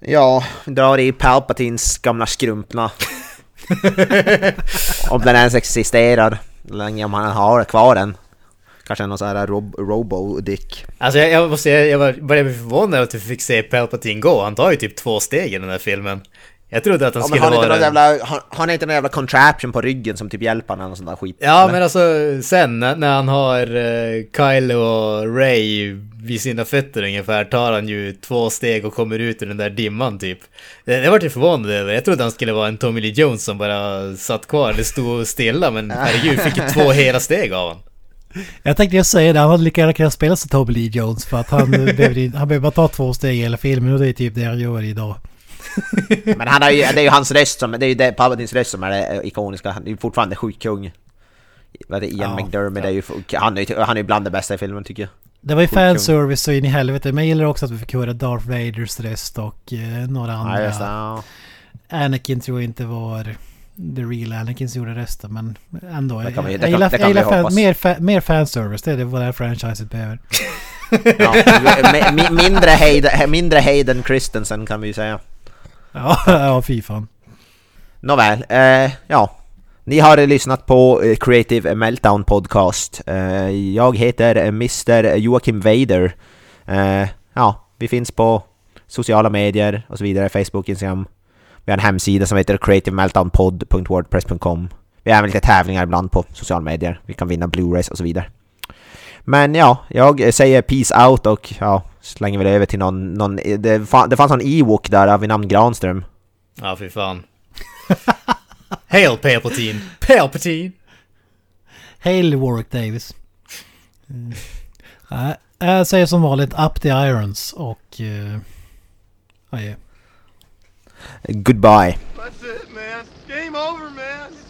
Ja, vi drar i Palpatins gamla skrumpna. om den ens existerar. Länge om han har kvar den. Kanske någon sån här rob robo-dick. Alltså jag, jag måste säga, jag började bli förvånad att vi fick se Palpatine gå. Han tar ju typ två steg i den här filmen. Jag trodde att han ja, skulle har vara... Jävla, har, har inte någon jävla contraption på ryggen som typ hjälper honom eller sån där skit? Ja, eller? men alltså sen när han har uh, Kyle och Ray vid sina fötter ungefär tar han ju två steg och kommer ut ur den där dimman typ. Det, det var jag förvånad över. Jag trodde han skulle vara en Tommy Lee Jones som bara satt kvar eller stod stilla men herregud, fick ju två hela steg av honom. Jag tänkte jag säga det, han hade lika gärna kunnat spela som Tommy Lee Jones för att han han behöver bara ta två steg i hela filmen och det är typ det han gör idag. Men han har ju, det är ju hans röst som, det är ju det, röst som är det ikoniska. Han är ju fortfarande sjukt kung. Vad det, Ian ja, McDermott ja. är ju, han är ju han är bland det bästa i filmen tycker jag. Det var ju fanservice så in i helvete. Men jag gillar också att vi fick höra Darth Vaders röst och eh, några andra. Ja, ja. Anakin tror jag inte var the real Anakin som gjorde rösten men ändå. Det kan vi, det jag, gillar, jag gillar fan, mer, fa, mer fanservice, det är vad det här franchiset behöver. ja, mindre, Hayden, mindre Hayden Christensen kan vi ju säga. Ja, ja fy fan. Nåväl, eh, ja. Ni har lyssnat på eh, Creative Meltdown Podcast. Eh, jag heter eh, Mr Joakim Vader. Eh, ja, vi finns på sociala medier och så vidare, Facebook, Instagram. Vi har en hemsida som heter creativemeltdownpod.wordpress.com. Vi har även lite tävlingar ibland på sociala medier. Vi kan vinna Blu-rays och så vidare. Men ja, jag eh, säger peace out och ja, slänger väl över till någon... någon det, fan, det fanns någon Ewok där vid namn Granström. Ja, fy fan. Hail Palpatine! Palpatine! Hail Warwick Davis. Mm. Uh, jag säger som vanligt Up the Irons och... Uh, adjö. Goodbye. That's it man. Game over man.